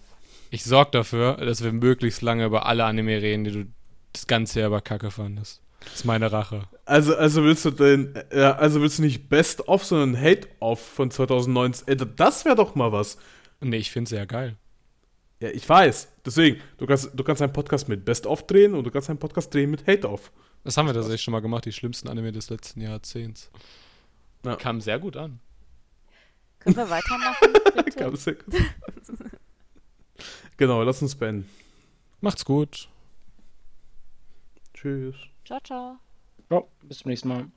Ich sorge dafür, dass wir möglichst lange über alle Anime reden, die du das ganze Jahr über Kacke fandest. Das ist meine Rache. Also, also willst du den, ja, also willst du nicht Best of, sondern Hate of von 2019? Ey, das wäre doch mal was. Nee, ich finde es sehr geil. Ja, ich weiß. Deswegen, du kannst, du kannst einen Podcast mit Best of drehen und du kannst einen Podcast drehen mit Hate of. Das haben wir tatsächlich schon mal gemacht, die schlimmsten Anime des letzten Jahrzehnts. Ja. Kam sehr gut an. Können wir weitermachen, bitte? Ganz sehr gut. genau, lass uns beenden. Macht's gut. Tschüss. Ciao, ciao. Ja, bis zum nächsten Mal.